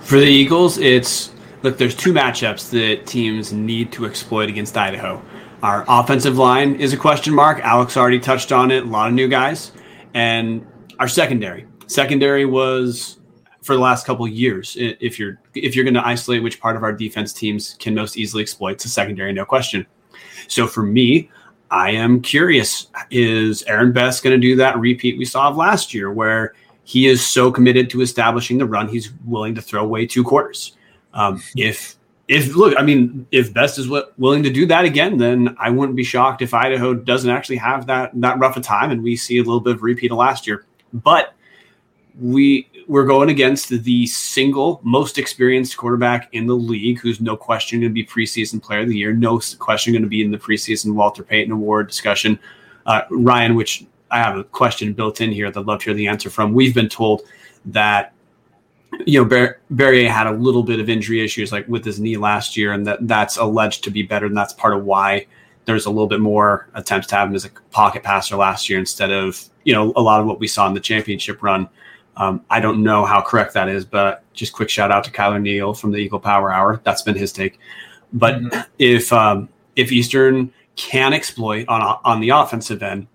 For the Eagles, it's look, there's two matchups that teams need to exploit against Idaho. Our offensive line is a question mark. Alex already touched on it. A lot of new guys, and our secondary. Secondary was for the last couple years. If you're if you're going to isolate which part of our defense teams can most easily exploit, it's a secondary, no question. So for me, I am curious: is Aaron Best going to do that repeat we saw of last year, where he is so committed to establishing the run, he's willing to throw away two quarters? Um, if if look, I mean, if Best is what, willing to do that again, then I wouldn't be shocked if Idaho doesn't actually have that that rough a time, and we see a little bit of repeat of last year. But we we're going against the single most experienced quarterback in the league, who's no question going to be preseason player of the year, no question going to be in the preseason Walter Payton Award discussion. Uh, Ryan, which I have a question built in here that I'd love to hear the answer from. We've been told that you know, Bar- Barriere had a little bit of injury issues like with his knee last year, and that that's alleged to be better, and that's part of why there's a little bit more attempts to have him as a pocket passer last year instead of you know a lot of what we saw in the championship run. Um, I don't know how correct that is, but just quick shout out to Kyler Neal from the Eagle Power Hour. That's been his take. But mm-hmm. if um, if Eastern can exploit on on the offensive end,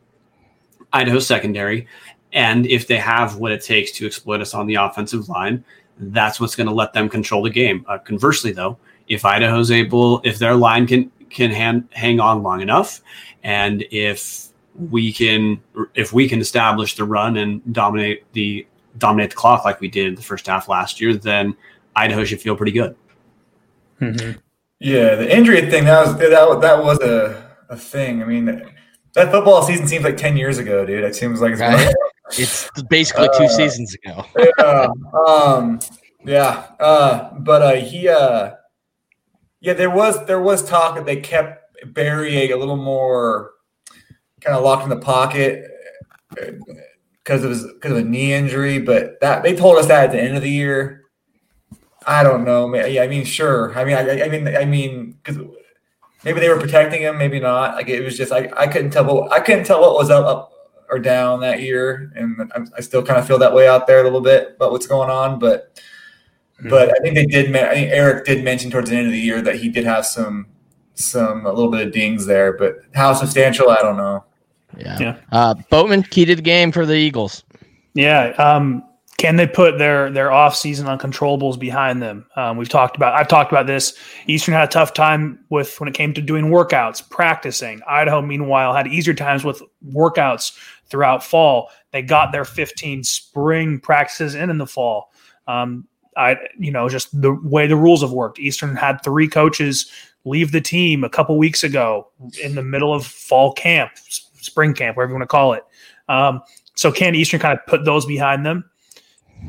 Idaho secondary, and if they have what it takes to exploit us on the offensive line, that's what's going to let them control the game. Uh, conversely, though, if Idaho's able, if their line can can hand, hang on long enough, and if we can if we can establish the run and dominate the dominate the clock like we did in the first half last year, then Idaho should feel pretty good. Mm-hmm. Yeah, the injury thing that was that, that was a, a thing. I mean, that football season seems like ten years ago, dude. It seems like it's right. It's basically two uh, seasons ago. yeah. Um, yeah. Uh, but uh, he, uh, yeah, there was there was talk that they kept Barriere a little more kind of locked in the pocket because of his because of a knee injury. But that they told us that at the end of the year. I don't know. Yeah, I mean, sure. I mean, I, I mean, I mean, because maybe they were protecting him, maybe not. Like it was just I, I couldn't tell. What, I couldn't tell what was up, up are down that year, and I'm, i still kind of feel that way out there a little bit about what's going on. But mm-hmm. but I think they did. I think Eric did mention towards the end of the year that he did have some some a little bit of dings there, but how substantial, I don't know. Yeah. yeah. Uh, Boatman key to the game for the Eagles. Yeah. Um, can they put their their off season uncontrollables behind them? Um, we've talked about I've talked about this. Eastern had a tough time with when it came to doing workouts, practicing. Idaho, meanwhile, had easier times with workouts throughout fall. They got their 15 spring practices in in the fall. Um, I, you know, just the way the rules have worked. Eastern had three coaches leave the team a couple weeks ago in the middle of fall camp, spring camp, whatever you want to call it. Um, so can Eastern kind of put those behind them,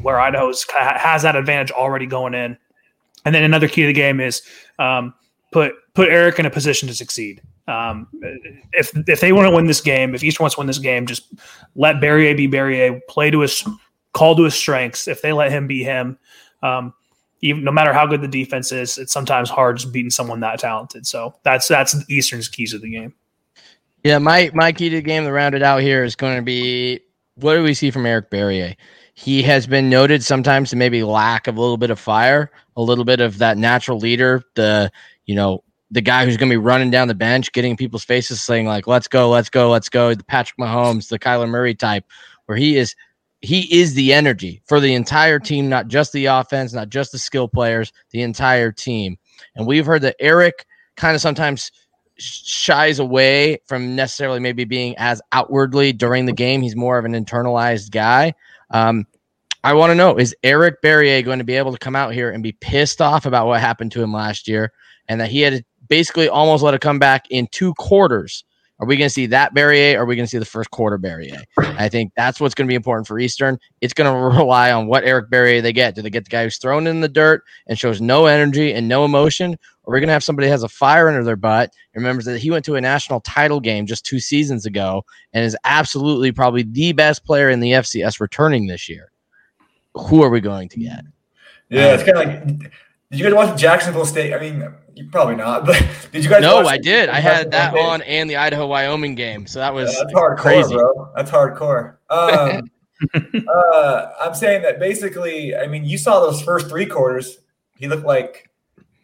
where Idaho has that advantage already going in? And then another key to the game is um, put put Eric in a position to succeed. Um, if if they want to win this game, if Eastern wants to win this game, just let Barriere be Barriere, play to his call to his strengths. If they let him be him, um, even no matter how good the defense is, it's sometimes hard just beating someone that talented. So that's that's Eastern's keys of the game. Yeah, my my key to the game to round it out here is going to be what do we see from Eric Barriere? He has been noted sometimes to maybe lack of a little bit of fire, a little bit of that natural leader, the you know the guy who's going to be running down the bench, getting people's faces, saying like, "Let's go, let's go, let's go." The Patrick Mahomes, the Kyler Murray type, where he is, he is the energy for the entire team, not just the offense, not just the skill players, the entire team. And we've heard that Eric kind of sometimes shies away from necessarily maybe being as outwardly during the game. He's more of an internalized guy. Um, I want to know is Eric Barriere going to be able to come out here and be pissed off about what happened to him last year and that he had basically almost let it come back in two quarters? Are we going to see that Barriere? Or are we going to see the first quarter Barriere? I think that's what's going to be important for Eastern. It's going to rely on what Eric Barriere they get. Do they get the guy who's thrown in the dirt and shows no energy and no emotion? Or are going to have somebody that has a fire under their butt and remembers that he went to a national title game just two seasons ago and is absolutely probably the best player in the FCS returning this year? who are we going to get? Yeah, it's kind of like. Did you guys watch Jacksonville State? I mean, you probably not, but did you guys? No, I did. I had that on and the Idaho Wyoming game, so that was yeah, that's hardcore, crazy. bro. That's hardcore. Um, uh, I'm saying that basically. I mean, you saw those first three quarters. He looked like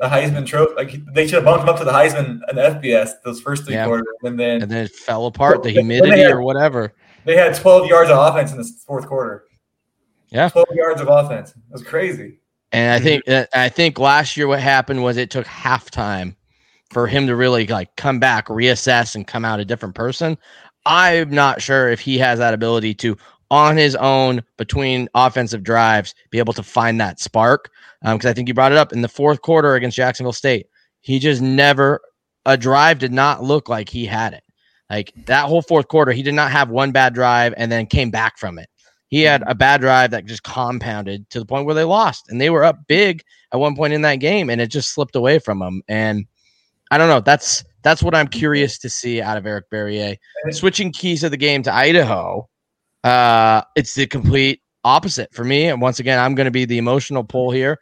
the Heisman trophy. Like they should have bumped him up to the Heisman and FBS those first three yeah. quarters, and then and then it fell apart. The humidity had, or whatever. They had 12 yards of offense in the fourth quarter. Yeah, 12 yards of offense. That's crazy. And I think uh, I think last year what happened was it took halftime for him to really like come back, reassess, and come out a different person. I'm not sure if he has that ability to, on his own, between offensive drives, be able to find that spark. Because um, I think you brought it up in the fourth quarter against Jacksonville State. He just never a drive did not look like he had it. Like that whole fourth quarter, he did not have one bad drive and then came back from it. He had a bad drive that just compounded to the point where they lost, and they were up big at one point in that game, and it just slipped away from him. And I don't know. That's that's what I'm curious to see out of Eric Barriere. Switching keys of the game to Idaho, uh, it's the complete opposite for me. And once again, I'm going to be the emotional pull here.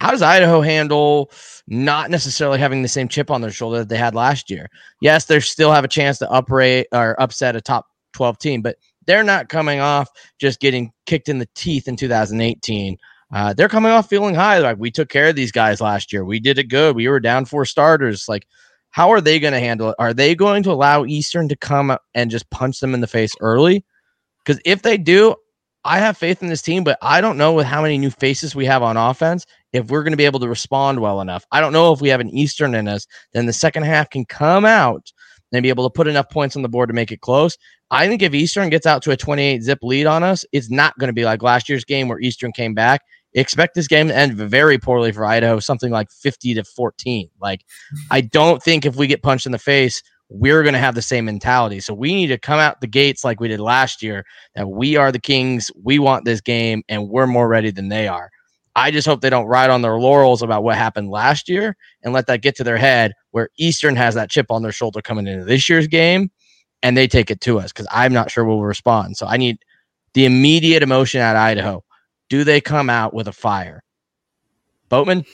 How does Idaho handle not necessarily having the same chip on their shoulder that they had last year? Yes, they still have a chance to uprate or upset a top 12 team, but they're not coming off just getting kicked in the teeth in 2018. Uh, they're coming off feeling high. Like we took care of these guys last year. We did it good. We were down four starters. Like, how are they going to handle it? Are they going to allow Eastern to come and just punch them in the face early? Because if they do, I have faith in this team, but I don't know with how many new faces we have on offense if we're going to be able to respond well enough. I don't know if we have an Eastern in us, then the second half can come out and be able to put enough points on the board to make it close. I think if Eastern gets out to a 28 zip lead on us, it's not going to be like last year's game where Eastern came back. Expect this game to end very poorly for Idaho, something like 50 to 14. Like, I don't think if we get punched in the face, we're going to have the same mentality. So we need to come out the gates like we did last year that we are the Kings. We want this game and we're more ready than they are. I just hope they don't ride on their laurels about what happened last year and let that get to their head where Eastern has that chip on their shoulder coming into this year's game and they take it to us because I'm not sure we'll respond. So I need the immediate emotion at Idaho. Do they come out with a fire? Boatman?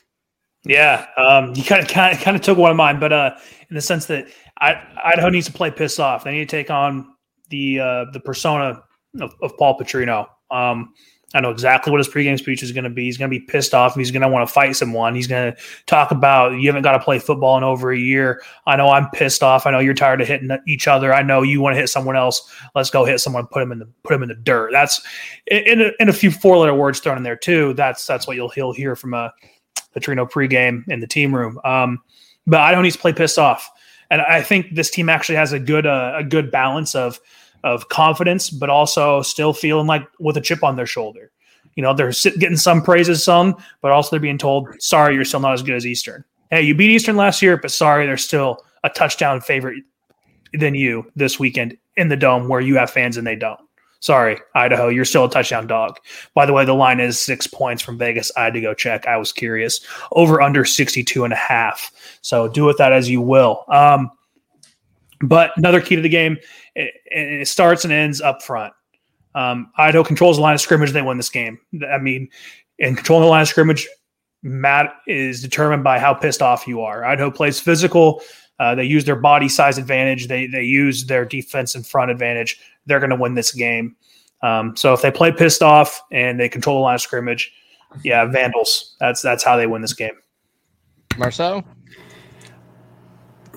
Yeah, um, you kind of kind of took one of mine, but uh, in the sense that Idaho needs to play pissed off. They need to take on the uh, the persona of, of Paul Petrino. Um, I know exactly what his pregame speech is going to be. He's going to be pissed off. He's going to want to fight someone. He's going to talk about you haven't got to play football in over a year. I know I'm pissed off. I know you're tired of hitting each other. I know you want to hit someone else. Let's go hit someone. Put him in the put him in the dirt. That's in a, in a few four letter words thrown in there too. That's that's what you'll he'll hear from a Petrino pregame in the team room. Um, but I don't need to play pissed off, and I think this team actually has a good uh, a good balance of of confidence, but also still feeling like with a chip on their shoulder. You know, they're getting some praises, some, but also they're being told, sorry, you're still not as good as Eastern. Hey, you beat Eastern last year, but sorry, they're still a touchdown favorite than you this weekend in the dome where you have fans and they don't. Sorry, Idaho, you're still a touchdown dog. By the way, the line is six points from Vegas. I had to go check. I was curious. Over under 62 and a half. So do with that as you will. Um, but another key to the game, it, it starts and ends up front. Um, Idaho controls the line of scrimmage. They win this game. I mean, in controlling the line of scrimmage, Matt is determined by how pissed off you are. Idaho plays physical. Uh, they use their body size advantage. They they use their defense and front advantage. They're going to win this game. Um, so if they play pissed off and they control the line of scrimmage, yeah, Vandals. That's that's how they win this game. Marcel.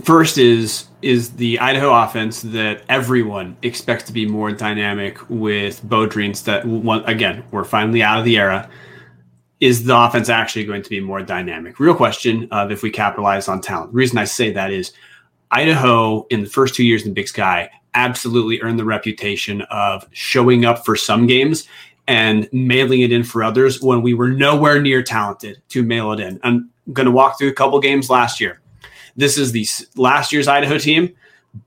First is is the Idaho offense that everyone expects to be more dynamic with Beaudrines. That one again, we're finally out of the era. Is the offense actually going to be more dynamic? Real question of if we capitalize on talent. The reason I say that is Idaho in the first two years in the Big Sky absolutely earned the reputation of showing up for some games and mailing it in for others when we were nowhere near talented to mail it in. I'm going to walk through a couple games last year. This is the last year's Idaho team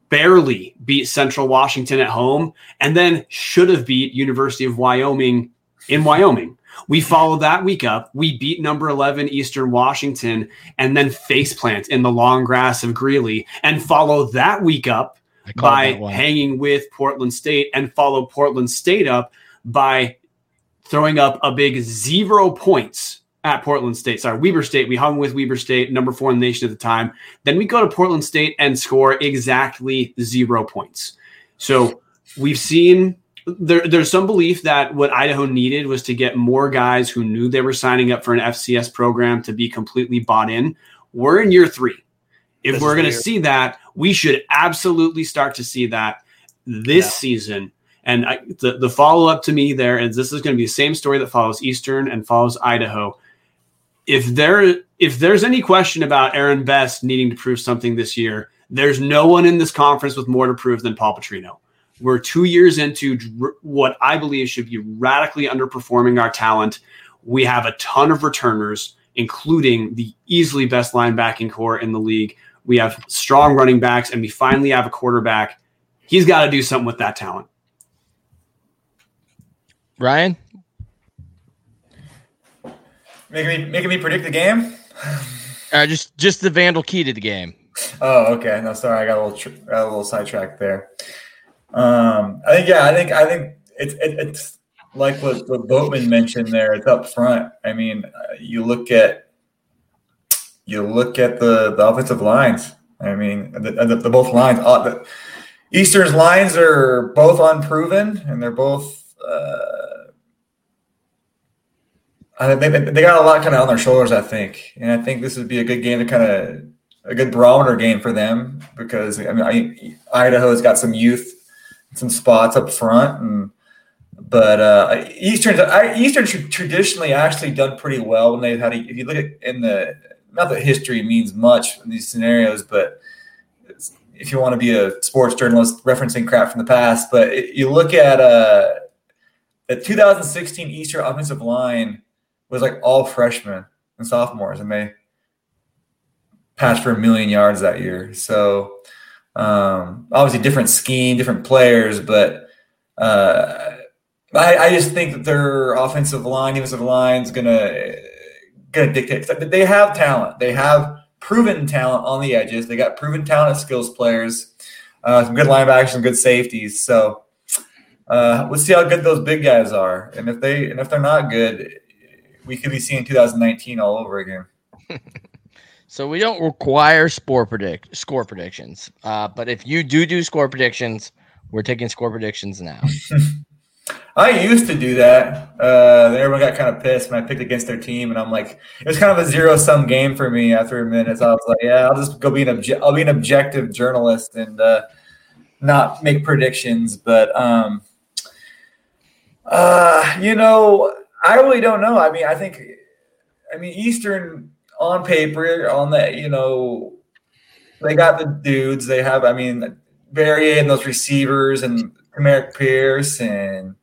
barely beat Central Washington at home and then should have beat University of Wyoming in Wyoming. We follow that week up. We beat number 11 Eastern Washington and then faceplant in the long grass of Greeley and follow that week up by hanging with Portland State and follow Portland State up by throwing up a big zero points at Portland State. Sorry, Weber State. We hung with Weber State, number four in the nation at the time. Then we go to Portland State and score exactly zero points. So we've seen there, there's some belief that what Idaho needed was to get more guys who knew they were signing up for an FCS program to be completely bought in. We're in year three. If this we're going to see that, we should absolutely start to see that this yeah. season. And I, the, the follow up to me there is this is going to be the same story that follows Eastern and follows Idaho. If there if there's any question about Aaron Best needing to prove something this year, there's no one in this conference with more to prove than Paul Petrino. We're two years into what I believe should be radically underperforming our talent. We have a ton of returners, including the easily best linebacking core in the league. We have strong running backs, and we finally have a quarterback. He's got to do something with that talent. Ryan, making me making me predict the game. Uh, just just the Vandal key to the game. Oh, okay. No, sorry, I got a little tr- got a little sidetracked there. Um, I think yeah, I think I think it's it, it's like what, what Boatman mentioned there. It's up front. I mean, uh, you look at you look at the the offensive lines. I mean, the, the, the both lines. Uh, the, Eastern's lines are both unproven, and they're both. Uh, I think they, they got a lot kind of on their shoulders. I think, and I think this would be a good game to kind of a good barometer game for them because I mean, I, Idaho's got some youth some spots up front, and but uh, Eastern Eastern traditionally actually done pretty well when they've had. A, if you look at in the not that history means much in these scenarios, but if you want to be a sports journalist referencing crap from the past, but it, you look at uh, the 2016 Eastern offensive line was like all freshmen and sophomores, and they passed for a million yards that year. So um, obviously, different scheme, different players, but uh, I, I, just think that their offensive line, defensive line is gonna gonna dictate. But They have talent. They have proven talent on the edges. They got proven talent as skills players. Uh, some good linebackers, some good safeties. So uh, let's see how good those big guys are. And if they and if they're not good, we could be seeing 2019 all over again. So we don't require score predict score predictions. Uh, but if you do do score predictions, we're taking score predictions now. I used to do that. Uh, everyone got kind of pissed when I picked against their team, and I'm like, it was kind of a zero sum game for me after a minute. So I was like, yeah, I'll just go be an obje- I'll be an objective journalist and uh, not make predictions. But um, uh, you know, I really don't know. I mean, I think, I mean, Eastern on paper, on that, you know, they got the dudes. They have, I mean, Barriere and those receivers and Marek Pierce and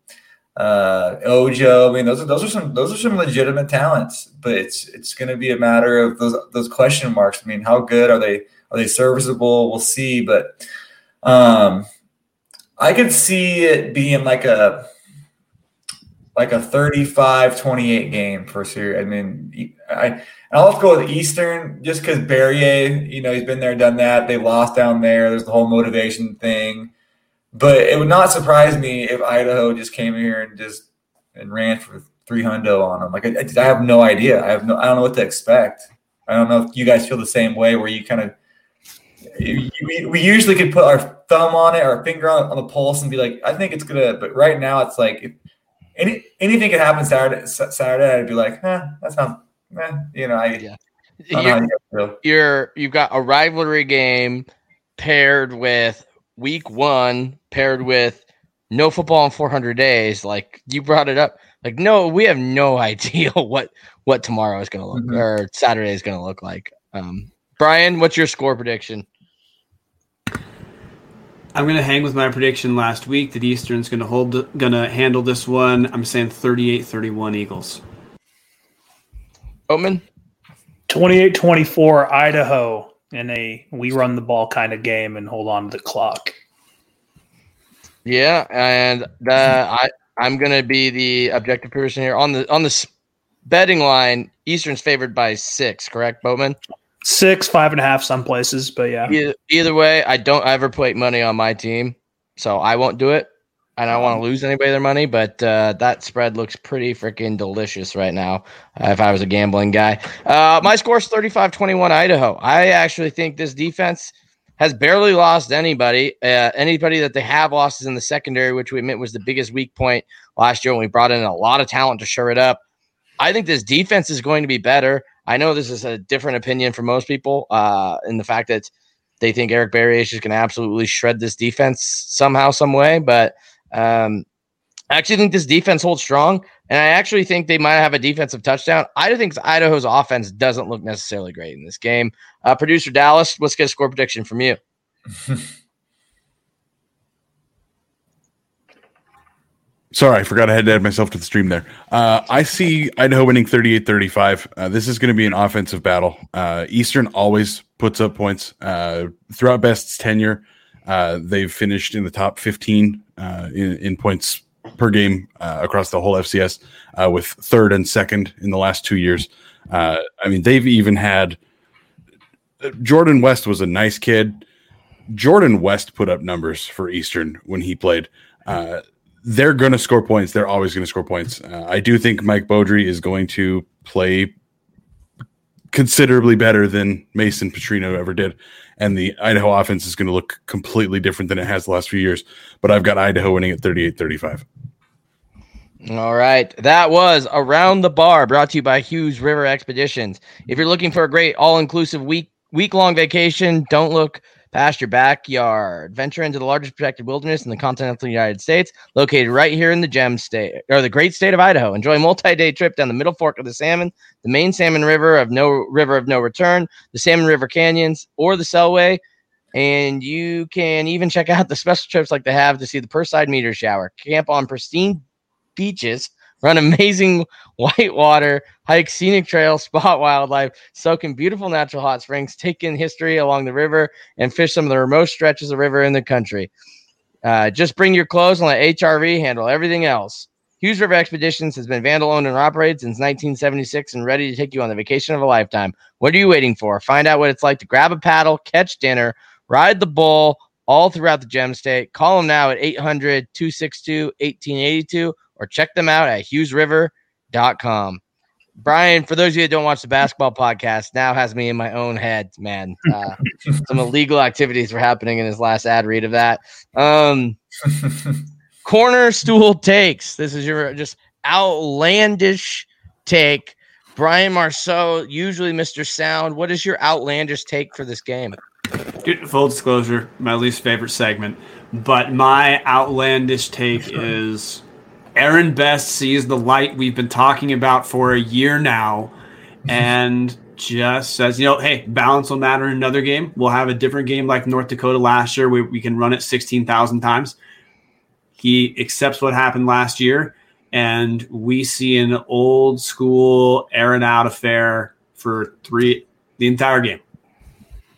uh, Ojo. I mean, those are those are some those are some legitimate talents. But it's it's going to be a matter of those those question marks. I mean, how good are they? Are they serviceable? We'll see. But um, I could see it being like a like a 35-28 game for sure. I mean, I I'll go with Eastern just because Barriere, you know, he's been there, done that. They lost down there. There's the whole motivation thing. But it would not surprise me if Idaho just came here and just and ran for three hundo on them. Like I, I, have no idea. I have no. I don't know what to expect. I don't know if you guys feel the same way, where you kind of we, we usually could put our thumb on it, our finger on, on the pulse, and be like, I think it's gonna. But right now, it's like any anything could happen Saturday. Saturday, I'd be like, eh, that's not, eh, you know, I yeah. You're, you're you've got a rivalry game paired with week one, paired with no football in 400 days. Like you brought it up. Like no, we have no idea what what tomorrow is going to look mm-hmm. or Saturday is going to look like. Um, Brian, what's your score prediction? I'm going to hang with my prediction last week that Eastern's going to hold, going to handle this one. I'm saying 38-31 Eagles. Boatman? 28-24 Idaho in a we run the ball kind of game and hold on to the clock. Yeah, and the, I I'm gonna be the objective person here on the on the betting line. Eastern's favored by six, correct, Bowman? Six, five and a half, some places, but yeah. Either, either way, I don't ever put money on my team, so I won't do it. And I don't want to lose anybody their money, but uh, that spread looks pretty freaking delicious right now. Uh, if I was a gambling guy, uh, my score is 35 21 Idaho. I actually think this defense has barely lost anybody. Uh, anybody that they have lost is in the secondary, which we admit was the biggest weak point last year when we brought in a lot of talent to shore it up. I think this defense is going to be better. I know this is a different opinion for most people uh, in the fact that they think Eric Barriere is just going to absolutely shred this defense somehow, some way. But um, I actually think this defense holds strong, and I actually think they might have a defensive touchdown. I think Idaho's offense doesn't look necessarily great in this game. Uh, Producer Dallas, let's get a score prediction from you. Sorry, I forgot I had to add myself to the stream there. Uh, I see Idaho winning 38 35. Uh, this is going to be an offensive battle. Uh, Eastern always puts up points. Uh, throughout Best's tenure, uh, they've finished in the top 15 uh, in, in, points per game across the whole FCS, with third and second in the last two years. I mean, they've even had Jordan West was a nice kid. Jordan West put up numbers for Eastern when he played they're going to score points. They're always going to score points. Uh, I do think Mike Beaudry is going to play considerably better than Mason Petrino ever did. And the Idaho offense is going to look completely different than it has the last few years. But I've got Idaho winning at 38 35. All right. That was Around the Bar brought to you by Hughes River Expeditions. If you're looking for a great all inclusive week week long vacation, don't look past your backyard. Venture into the largest protected wilderness in the continental United States, located right here in the gem state or the great state of Idaho. Enjoy a multi-day trip down the middle fork of the salmon, the main salmon river of no river of no return, the salmon river canyons, or the Selway. And you can even check out the special trips like they have to see the Perseid meteor shower, camp on pristine beaches run amazing whitewater, hike scenic trails, spot wildlife, soak in beautiful natural hot springs, take in history along the river, and fish some of the remote stretches of river in the country. Uh, just bring your clothes and let HRV handle everything else. Hughes River Expeditions has been vandal owned and operated since 1976 and ready to take you on the vacation of a lifetime. What are you waiting for? Find out what it's like to grab a paddle, catch dinner, ride the bull all throughout the gem state. Call them now at 800 262 1882 or check them out at hughesriver.com. Brian, for those of you that don't watch the basketball podcast, now has me in my own head, man. Uh, some illegal activities were happening in his last ad read of that. Um, corner stool takes. This is your just outlandish take. Brian Marceau, usually Mr. Sound. What is your outlandish take for this game? Full disclosure, my least favorite segment, but my outlandish take is Aaron Best sees the light we've been talking about for a year now and just says, you know, hey, balance will matter in another game. We'll have a different game like North Dakota last year where we can run it 16,000 times. He accepts what happened last year, and we see an old school air and out affair for three the entire game.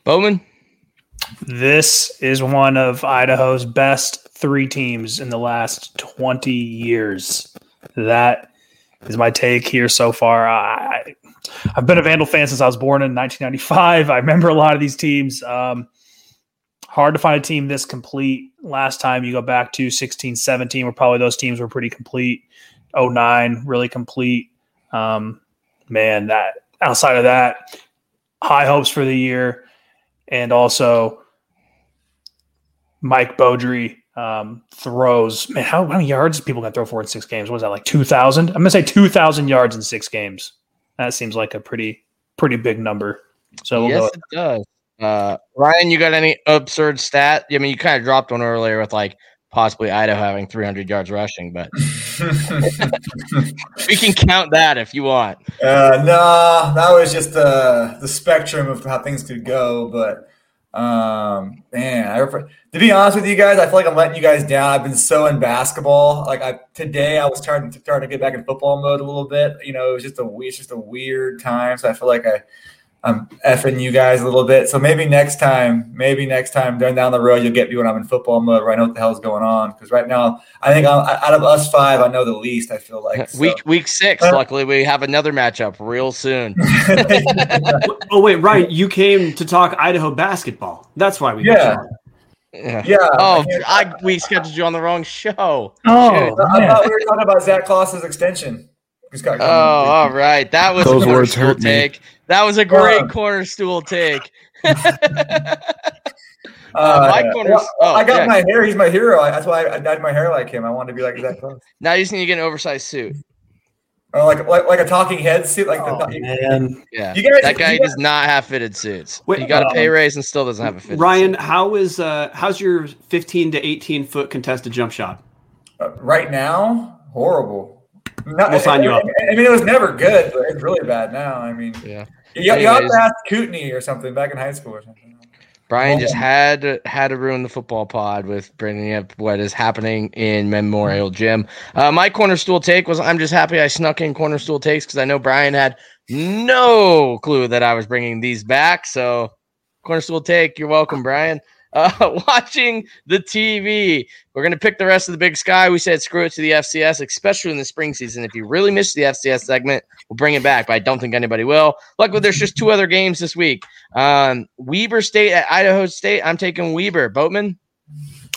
Bowman? This is one of Idaho's best three teams in the last 20 years. That is my take here so far. I, I've been a Vandal fan since I was born in 1995. I remember a lot of these teams. Um, hard to find a team this complete. Last time you go back to 16, 17, where probably those teams were pretty complete. 09, really complete. Um, man, that outside of that, high hopes for the year. And also Mike Beaudry um, throws. Man, how, how many yards people gonna throw for in six games? What was that like two thousand? I'm gonna say two thousand yards in six games. That seems like a pretty pretty big number. So we'll yes, it does. Uh, Ryan, you got any absurd stat? I mean, you kind of dropped one earlier with like possibly Idaho having 300 yards rushing, but we can count that if you want. Uh, no, that was just uh, the spectrum of how things could go. But Um, man, I refer, to be honest with you guys, I feel like I'm letting you guys down. I've been so in basketball. Like I today, I was starting to starting to get back in football mode a little bit. You know, it was just a it's just a weird time. So I feel like I I'm effing you guys a little bit. So maybe next time, maybe next time down down the road, you'll get me when I'm in football mode where I know what the hell's going on. Because right now, I think I'm, out of us five, I know the least. I feel like so. week week six. Uh, luckily, we have another matchup real soon. oh wait, right. You came to talk Idaho basketball. That's why we. Yeah. Yeah. yeah. Oh, I, I, we scheduled you on the wrong show. Oh, Shit. I thought we were talking about Zac Claus's extension. Got Oh, all right. That was Those a words cornerstool hurt me. Take. That was a great Uh, corner stool take. Uh, my yeah. corners- Well, oh, I got yeah. my hair. He's my hero. That's why I, I dyed my hair like him. I wanted to be like that Claus. now you just need to get an oversized suit. Or like like like a talking head suit. Like Oh, the, man. Yeah. You guys- that guy you guys- does not have fitted suits. Wait, he got a pay um, raise and still doesn't have a fitted Ryan, suit. how is uh how's your 15 to 18 foot contested jump shot? uh, right now, horrible. Not, We'll sign you I, up. I mean, it was never good, but it's really bad now. I mean, Yeah. You, you have to ask Kootenai or something back in high school or something. Brian just Oh. had had to ruin the football pod with bringing up what is happening in Memorial Gym. Uh, my corner stool take was I'm just happy I snuck in corner stool takes because I know Brian had no clue that I was bringing these back. So corner stool take, you're welcome, Brian. Uh, watching the TV, we're gonna pick the rest of the Big Sky. We said screw it to the FCS, especially in the spring season. If you really missed the FCS segment, we'll bring it back, but I don't think anybody will. Luckily, there's just two other games this week. Um, Weber State at Idaho State. I'm taking Weber. Boatman.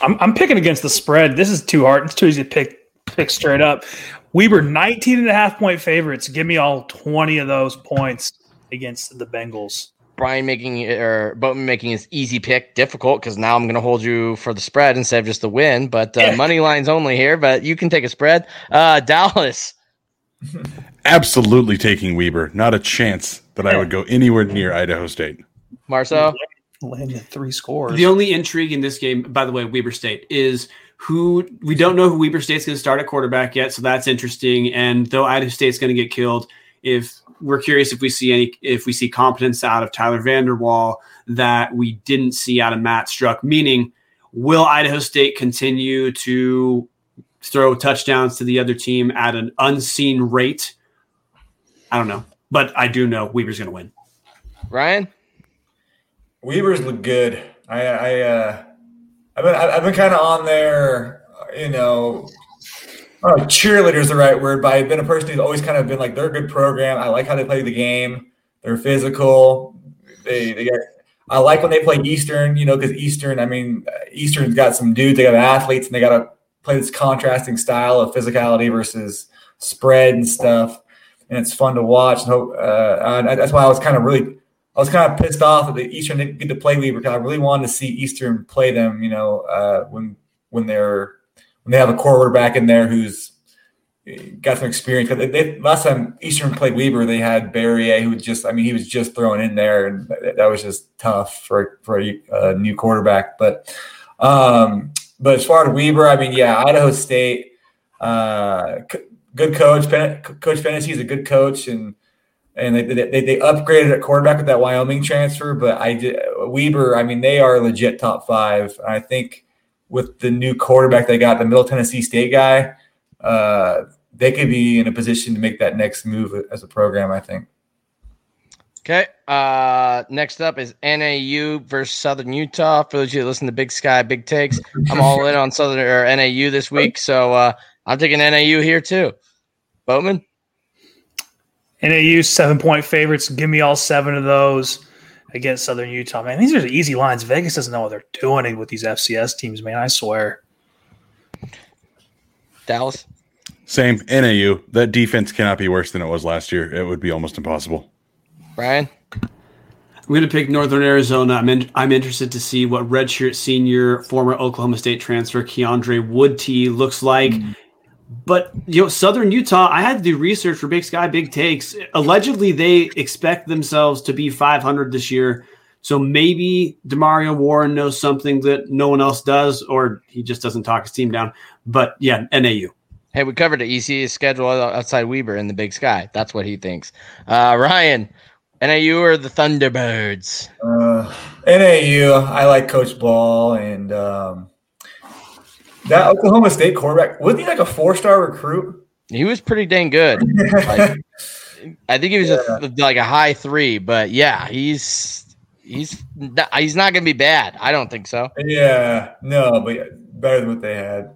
I'm, I'm picking against the spread. This is too hard. It's too easy to pick pick straight up. Weber 19 and a half point favorites. Give me all 20 of those points against the Bengals. Brian making or Boatman making his easy pick difficult because now I'm going to hold you for the spread instead of just the win. But uh, Yeah. money lines only here. But you can take a spread. Uh, Dallas. Absolutely taking Weber. Not a chance that I would go anywhere near Idaho State. Marcel. Landed three scores. The only intrigue in this game, by the way, Weber State is who we don't know who Weber State's going to start at quarterback yet, so that's interesting. And though Idaho State's going to get killed, if we're curious if we see any, if we see competence out of Tyler Vander Waal that we didn't see out of Matt Struck, meaning will Idaho State continue to throw touchdowns to the other team at an unseen rate? I don't know, but I do know Weber's going to win. Ryan. Webers look good. I, I, uh, I've been, I've been kind of on there, you know, I cheerleader is the right word, but I've been a person who's always kind of been like, they're a good program. I like how they play the game. They're physical. They, they I like when they play Eastern, you know, because Eastern, I mean, Eastern's got some dudes, they got athletes, and they got to play this contrasting style of physicality versus spread and stuff. And it's fun to watch. And hope, uh, that's why I was kind of really I was kind of pissed off that the Eastern didn't get to play Weber because I really wanted to see Eastern play them. You know, uh, when when they're when they have a quarterback in there who's got some experience. They, they, last time Eastern played Weber, they had Barriere, who was just I mean he was just thrown in there, and that, that was just tough for for a, a new quarterback. But um, but as far as Weber, I mean, yeah, Idaho State, uh, c- good coach. Pen, coach Phenicie is a good coach, and and they, they, they upgraded at quarterback with that Wyoming transfer. But I did Weber. I mean, they are legit top five. I think with the new quarterback they got, the Middle Tennessee State guy, uh, they could be in a position to make that next move as a program. I think. Okay. Uh, next up is NAU versus Southern Utah. For those of you that listen to Big Sky Big Takes, I'm all in on Southern or NAU this week, so uh, I'm taking NAU here too. Bowman. NAU seven point favorites. Give me all seven of those against Southern Utah. Man, these are easy lines. Vegas doesn't know what they're doing with these FCS teams, man. I swear. Dallas. Same NAU. That defense cannot be worse than it was last year. It would be almost impossible. Brian. I'm going to pick Northern Arizona. I'm in, I'm interested to see what redshirt senior, former Oklahoma State transfer Keondre Wudtee looks like. Mm. But you know, Southern Utah, I had to do research for Big Sky Big Takes. Allegedly, they expect themselves to be 500 this year. So maybe Demario Warren knows something that no one else does, or he just doesn't talk his team down. But yeah, NAU. Hey, we covered the EC's schedule outside Weber in the Big Sky. That's what he thinks. Uh, Ryan. NAU or the Thunderbirds? Uh, NAU, I like Coach Ball and um, that Oklahoma State quarterback. Wasn't he like a four star recruit? He was pretty dang good. Like, I think he was a, like a high three, but yeah, he's he's not, he's not going to be bad. I don't think so. Yeah, no, but better than what they had.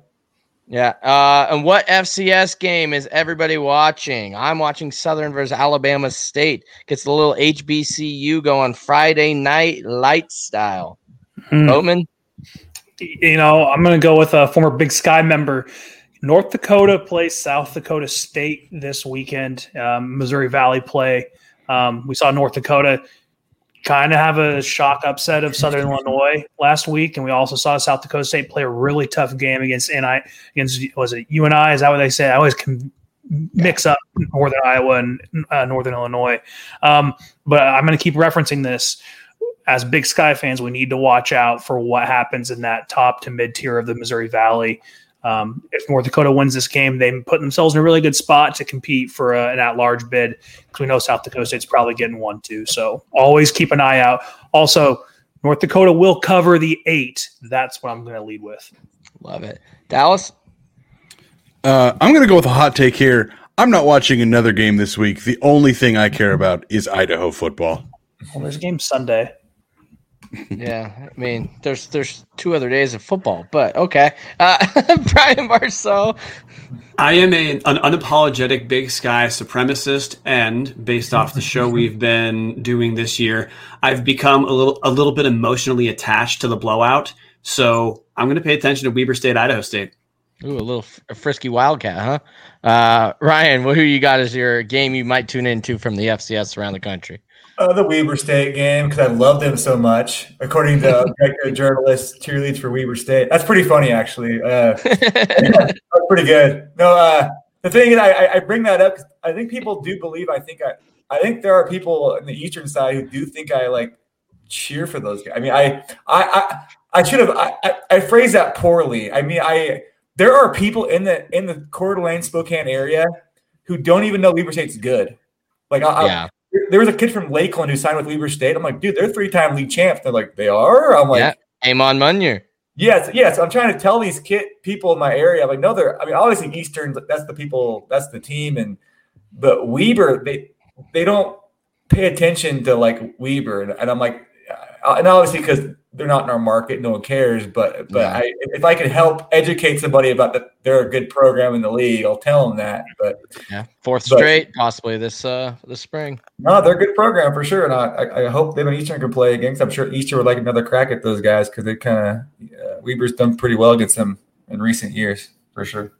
Yeah. Uh, and what FCS game is everybody watching? I'm watching Southern versus Alabama State. Gets a little HBCU going Friday night light style. Hmm. Boatman. You know, I'm going to go with a former Big Sky member. North Dakota plays South Dakota State this weekend. Um, Missouri Valley play. Um, we saw North Dakota kind of have a shock upset of Southern Illinois last week, and we also saw South Dakota State play a really tough game against NI against was it UNI? Is that what they say? I always can mix up Northern Iowa and uh, Northern Illinois. Um, but I'm going to keep referencing this as Big Sky fans, we need to watch out for what happens in that top to mid tier of the Missouri Valley. Um, if North Dakota wins this game, they put themselves in a really good spot to compete for a, an at-large bid because we know South Dakota State's probably getting one too. So always keep an eye out. Also, North Dakota will cover the eight. That's what I'm going to lead with. Love it. Dallas. Uh, I'm going to go with a hot take here. I'm not watching another game this week. The only thing I care about is Idaho football. Well, there's a game Sunday. Yeah, I mean, there's there's two other days of football, but okay. Uh, Brian Marceau. I am a, an unapologetic Big Sky supremacist, and based off the show we've been doing this year, I've become a little a little bit emotionally attached to the blowout. So I'm going to pay attention to Weber State, Idaho State. Ooh, a little f- a frisky wildcat, huh? Uh, Ryan, who you got as your game you might tune into from the FCS around the country? Uh, the Weber State game because I love them so much. According to a journalist, cheerleads for Weber State. That's pretty funny, actually. Uh, that's pretty good. No, uh, the thing is, I, I bring that up because I think people do believe. I think I, I think there are people in the eastern side who do think I like cheer for those guys. I mean, I, I, I, I should have. I, I, I phrased that poorly. I mean, I there are people in the in the Coeur d'Alene, Spokane area who don't even know Weber State's good. Like, I, yeah. There was a kid from Lakeland who signed with Weber State. I'm like, dude, they're three time league champs. They're like, they are. I'm like, yeah, Amon Munyer. Yes, yes. I'm trying to tell these kid people in my area. I'm like, no, they're. I mean, obviously Eastern. That's the people. That's the team. And but Weber, they they don't pay attention to like Weber, and, and I'm like, and obviously because they're not in our market, no one cares. But but Yeah. I, if I can help educate somebody about that, they're a good program in the league. I'll tell them that. But Yeah, fourth But- straight, possibly this uh this spring. no, they're a good program for sure. And I, I- I hope them and Eastern can play against. I'm sure Eastern would like another crack at those guys because they kind of uh, Weber's done pretty well against them in recent years for sure.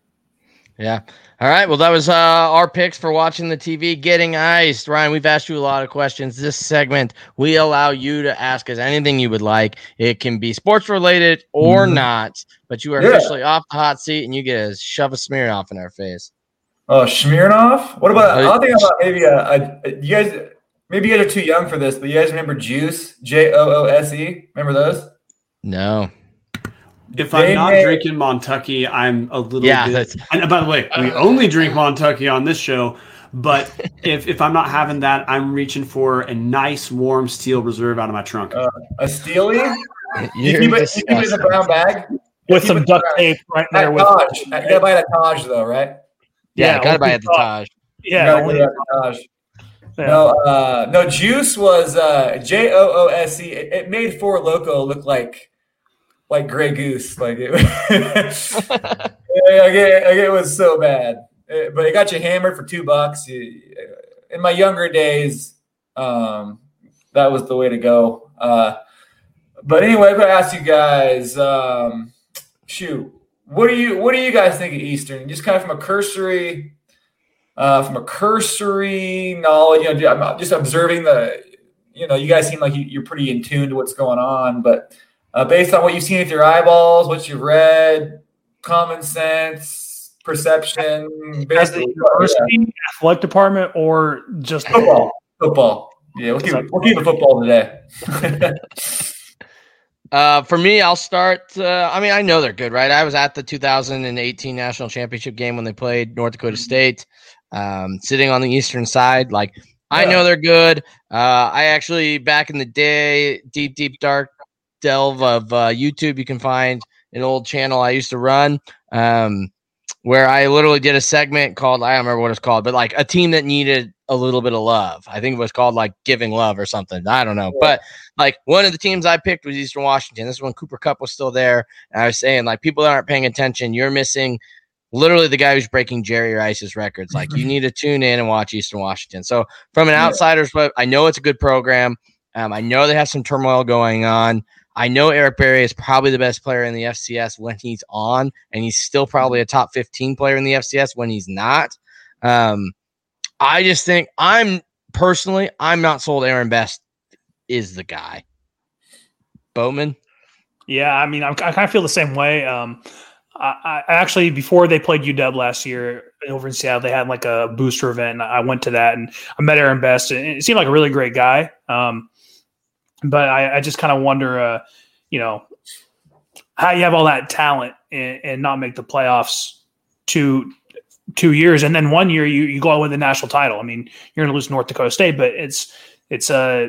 Yeah. All right. Well, that was uh, our picks for watching the TV getting iced. Ryan, we've asked you a lot of questions. This segment, we allow you to ask us anything you would like. It can be sports related or Mhm. not, but you are Yeah. officially off the hot seat and you get to shove a smear off in our face. Oh, Smirnoff. What about? Uh, I think about maybe a, a, a- you guys. Maybe you guys are too young for this, but you guys remember Joose? J O O S E. Remember those? No. If They I'm not may- drinking Montucky, I'm a little Yeah, bit. that's- And by the way, we only drink Montucky on this show. But if, if I'm not having that, I'm reaching for a nice warm steel reserve out of my trunk. Uh, A Steely. You You're keep it, you keep it in a brown bag. With some duct tape right At there with Taj. You gotta buy it at Taj though, right? Yeah, Yeah, gotta buy only at the Taj. You yeah, gotta only, get it at Taj. yeah. No, uh, no. Joose was uh, J O O S E. It, it made Four Loco look like like Grey Goose. Like it, like it, like it was so bad. Uh, But it got you hammered for two bucks. In my younger days, um, that was the way to go. Uh, but anyway, I'm gonna ask you guys. Um, shoot, what do you what do you guys think of Eastern? Just kind of from a cursory uh, from a cursory knowledge, you know, just observing the, you know, you guys seem like you're pretty in tune to what's going on, but uh, based on what you've seen with your eyeballs, what you've read, common sense, perception, as the basically, university athletic department or just football, football. Yeah, we'll keep it, we'll keep it football today. Uh, for me, I'll start. Uh, I mean, I know they're good, right? I was at the 2018 national championship game when they played North Dakota State, um, sitting on the eastern side. Like I know they're good. Uh, I actually back in the day, deep, deep, dark delve of uh, YouTube, you can find an old channel I used to run. Um, where I literally did a segment called I don't remember what it's called, but like a team that needed a little bit of love. I think it was called like giving love or something. I don't know. But like one of the teams I picked was Eastern Washington. This is when Cooper Kupp was still there. And I was saying, like, people that aren't paying attention, you're missing literally the guy who's breaking Jerry Rice's records. Like you need to tune in and watch Eastern Washington. So from an outsider's but I know it's a good program. Um, I know they have some turmoil going on. I know Eric Barriere is probably the best player in the FCS when he's on, and he's still probably a top 15 player in the FCS when he's not. Um, I just think I'm personally, I'm not sold Aaron Best is the guy. Bowman? Yeah, I mean, I'm, i kind of feel the same way. Um, I, I, actually, before they played UW last year over in Seattle, they had like a booster event. And I went to that and I met Aaron Best, and it seemed like a really great guy. Um, but I, I just kind of wonder, uh, you know, how you have all that talent and, and, not make the playoffs two two years, and then one year you you go out with the national title. I mean, you're going to lose North Dakota State, but it's it's a uh,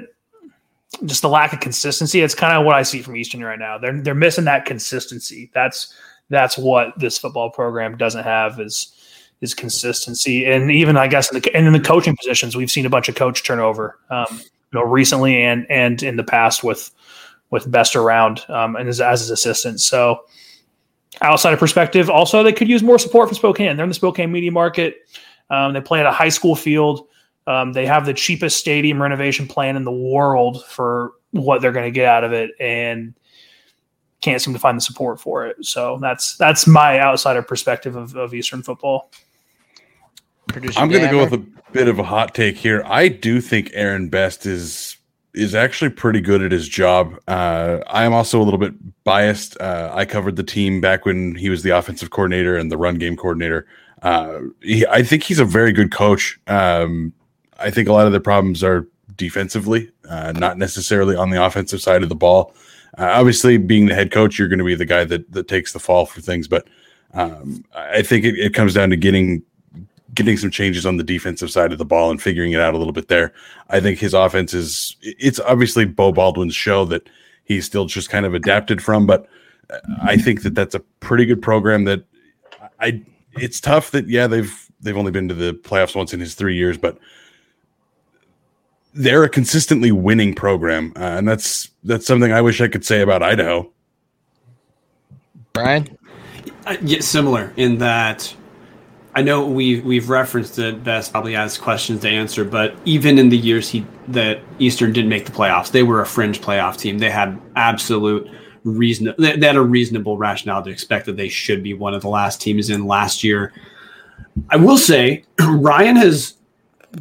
just the lack of consistency. It's kind of what I see from Eastern right now. They're they're missing that consistency. That's that's what this football program doesn't have is is consistency. And even I guess in the and in the coaching positions, we've seen a bunch of coach turnover. Um, you know, recently and and in the past with with best around um, and as, as his assistant. So outside of perspective, also they could use more support from Spokane. They're in the Spokane media market. Um, they play at a high school field. Um, they have the cheapest stadium renovation plan in the world for what they're going to get out of it, and can't seem to find the support for it. So that's that's my outsider perspective of, of Eastern football. Producer I'm going to go with a bit of a hot take here. I do think Aaron Best is is actually pretty good at his job. Uh, I am also a little bit biased. Uh, I covered the team back when he was the offensive coordinator and the run game coordinator. Uh, he, I think he's a very good coach. Um, I think a lot of the problems are defensively, uh, not necessarily on the offensive side of the ball. Uh, obviously, being the head coach, you're going to be the guy that that takes the fall for things, but um, I think it, it comes down to getting getting some changes on the defensive side of the ball and figuring it out a little bit there. I think his offense is it's obviously Beau Baldwin's show that he's still just kind of adapted from, but I think that that's a pretty good program that I it's tough that yeah they've they've only been to the playoffs once in his 3 years but they're a consistently winning program uh, and that's that's something I wish I could say about Idaho. Brian uh, yeah, similar in that I know we we've referenced it. Best probably has questions to answer, but even in the years he that Eastern didn't make the playoffs, they were a fringe playoff team. They had absolute reason. They, had a reasonable rationale to expect that they should be one of the last teams in last year. I will say Ryan has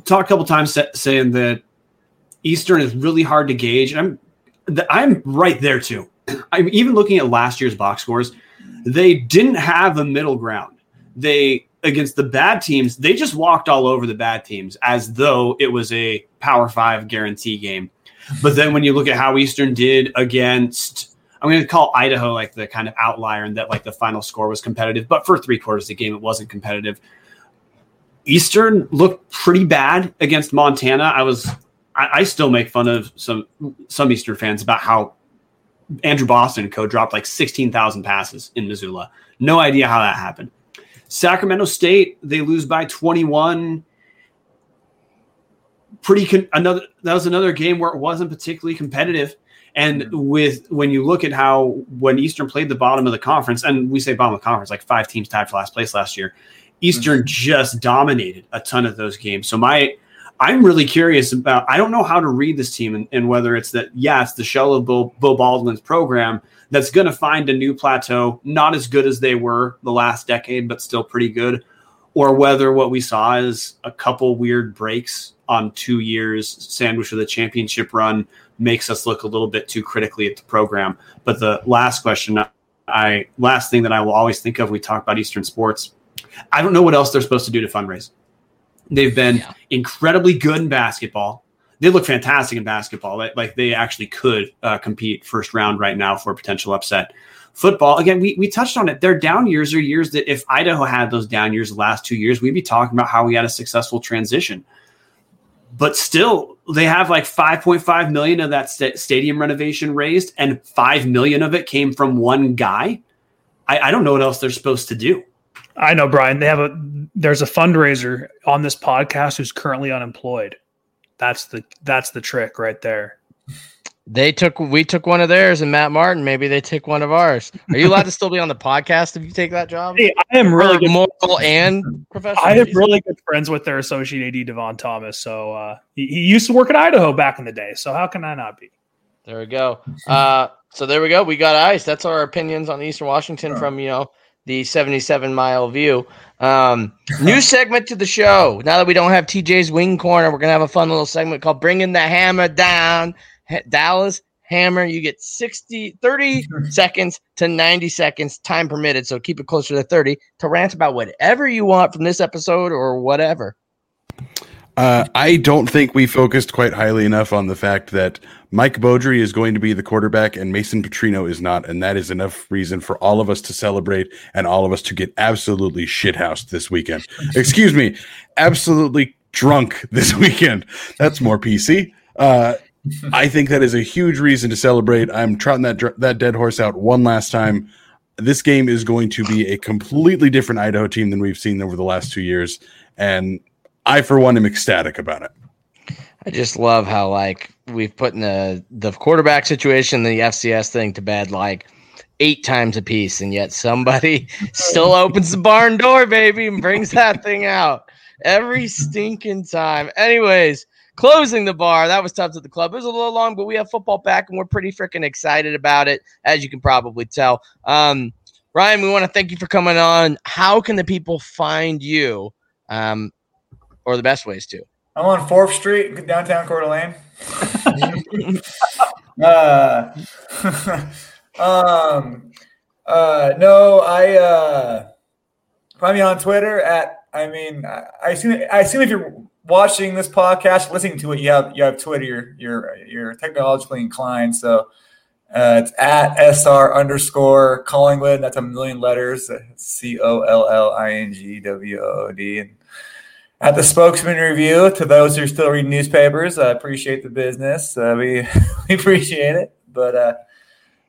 talked a couple times saying that Eastern is really hard to gauge. I'm I'm right there too. I'm even looking at last year's box scores. They didn't have a middle ground. They against the bad teams, they just walked all over the bad teams as though it was a Power Five guarantee game. But then when you look at how Eastern did against, I'm going to call Idaho like the kind of outlier and that like the final score was competitive, but for three quarters of the game, it wasn't competitive. Eastern looked pretty bad against Montana. I was, I, I still make fun of some some Eastern fans about how Andrew Boston co dropped like 16,000 passes in Missoula. No idea how that happened. Sacramento State, they lose by 21. Pretty con- another that was another game where it wasn't particularly competitive. And with when you look at how when Eastern played the bottom of the conference, and we say bottom of the conference, like five teams tied for last place last year, Eastern mm-hmm. just dominated a ton of those games. So my I'm really curious about I don't know how to read this team and, and whether it's that, yeah, the shell of Beau, Beau Baldwin's program, that's going to find a new plateau, not as good as they were the last decade, but still pretty good, or whether what we saw is a couple weird breaks on two years sandwich with a championship run makes us look a little bit too critically at the program. But the last question, I last thing that I will always think of, we talk about Eastern sports. I don't know what else they're supposed to do to fundraise. They've been yeah. incredibly good in basketball they look fantastic in basketball. Like, like they actually could uh, compete first round right now for a potential upset. Football, again, we, we touched on it. Their down years are years that if Idaho had those down years the last two years, we'd be talking about how we had a successful transition. but still they have like 5.5 million of that st- stadium renovation raised and 5 million of it came from one guy I, I, don't know what else they're supposed to do i know brian they have a there's a fundraiser on this podcast who's currently unemployed that's the that's the trick right there they took we took one of theirs and Matt Martin. Maybe they take one of ours. Are you allowed to still be on the podcast if you take that job? Hey, I am really good moral and professional. I am really good friends with their associate AD Devon Thomas. So uh, he, he, used to work at Idaho back in the day. So how can I not be? There we go. Uh, so there we go. We got ice. That's our opinions on Eastern Washington from you know the 77 mile view. Um, new segment to the show. Now that we don't have TJ's wing corner, we're gonna have a fun little segment called "Bringing the Hammer Down." Dallas Hammer, you get 60, 30 seconds to 90 seconds, time permitted. So keep it closer to 30 to rant about whatever you want from this episode or whatever. Uh, I don't think we focused quite highly enough on the fact that Mike Beaudry is going to be the quarterback and Mason Petrino is not. And that is enough reason for all of us to celebrate and all of us to get absolutely shithoused this weekend. Excuse me, absolutely drunk this weekend. That's more PC. Uh, I think that is a huge reason to celebrate. I'm trotting that that dead horse out one last time. This game is going to be a completely different Idaho team than we've seen over the last two years, and I, for one, am ecstatic about it. I just love how like we've put in the the quarterback situation, the FCS thing to bed like eight times a piece, and yet somebody still opens the barn door, baby, and brings that thing out every stinking time. Anyways, closing the bar. That was tough to the club. It was a little long, but we have football back and we're pretty freaking excited about it, as you can probably tell. Um, Ryan, we want to thank you for coming on. How can the people find you? Um, or the best ways to? I'm on Fourth Street, downtown Coeur d'Alene. uh, um, uh, no, I uh, find me on Twitter at. I mean, I, I assume I assume if you're watching this podcast, listening to it, you have you have Twitter. You're you're, you're technologically inclined, so uh, it's at sr underscore Collingwood. That's a million letters. C O L L I N G W O O D. And at the spokesman review, to those who are still reading newspapers, I appreciate the business. Uh, we we appreciate it, but. Uh,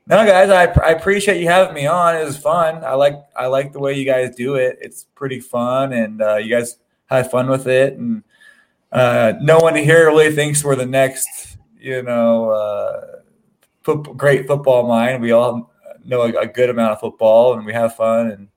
no, guys, I, I appreciate you having me on. It was fun. I like I like the way you guys do it. It's pretty fun, and uh, you guys had fun with it. And uh, no one here really thinks we're the next, you know, uh, football, great football mind. We all know a, a, good amount of football, and we have fun, and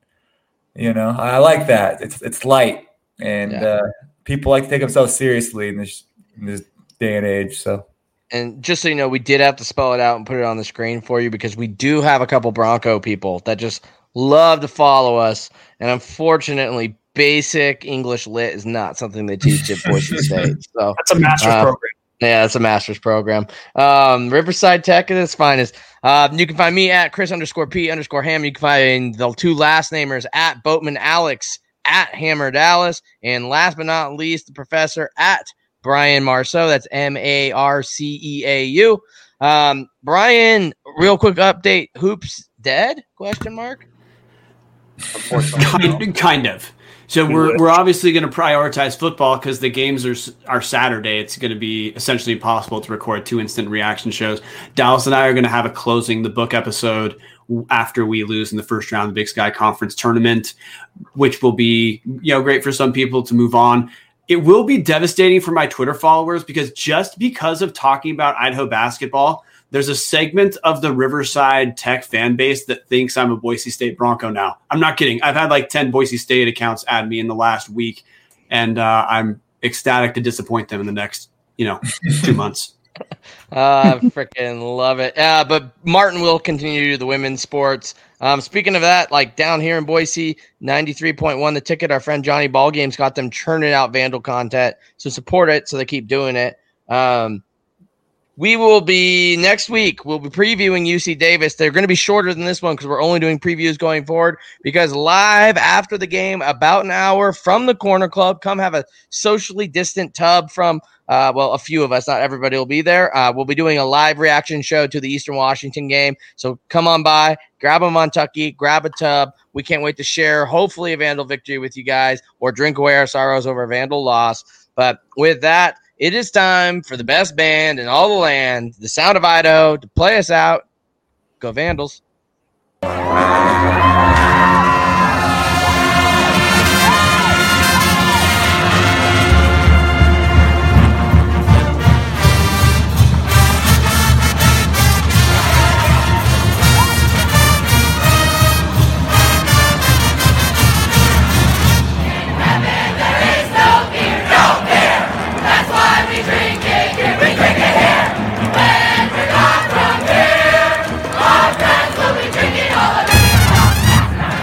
you know, I like that. It's it's light, and yeah. uh, people like to take themselves seriously in this in this day and age. So. And just so you know, we did have to spell it out and put it on the screen for you because we do have a couple Bronco people that just love to follow us. And unfortunately, basic English lit is not something they teach at Boise State. So that's a master's uh, program. Yeah, it's a master's program. Um, Riverside Tech at its finest. Uh, you can find me at Chris underscore P underscore Ham. You can find the two last namers at Boatman Alex at Hammer Dallas. And last but not least, the professor at Brian Marceau. That's M A R C E A U. Um, Brian, real quick update. Hoops dead? Question mark. Kind, kind of. So we're we're obviously going to prioritize football because the games are are Saturday. It's going to be essentially impossible to record two instant reaction shows. Dallas and I are going to have a closing the book episode after we lose in the first round of the Big Sky Conference tournament, which will be you know great for some people to move on. It will be devastating for my Twitter followers because just because of talking about Idaho basketball, there's a segment of the Riverside Tech fan base that thinks I'm a Boise State Bronco now. I'm not kidding. I've had like 10 Boise State accounts add me in the last week, and uh, I'm ecstatic to disappoint them in the next, you know, two months. uh, freaking love it. Uh, but Martin will continue to do the women's sports. Um, speaking of that, like down here in Boise, 93.1 the ticket, our friend Johnny Ball Games got them churning out Vandal content. So support it so they keep doing it. Um, we will be next week. We'll be previewing UC Davis. They're going to be shorter than this one because we're only doing previews going forward. Because live after the game, about an hour from the Corner Club, come have a socially distant tub from, uh, well, a few of us. Not everybody will be there. Uh, we'll be doing a live reaction show to the Eastern Washington game. So come on by, grab a Montucky, grab a tub. We can't wait to share, hopefully, a Vandal victory with you guys or drink away our sorrows over Vandal loss. But with that, it is time for the best band in all the land, the Sound of Idaho, to play us out. Go Vandals.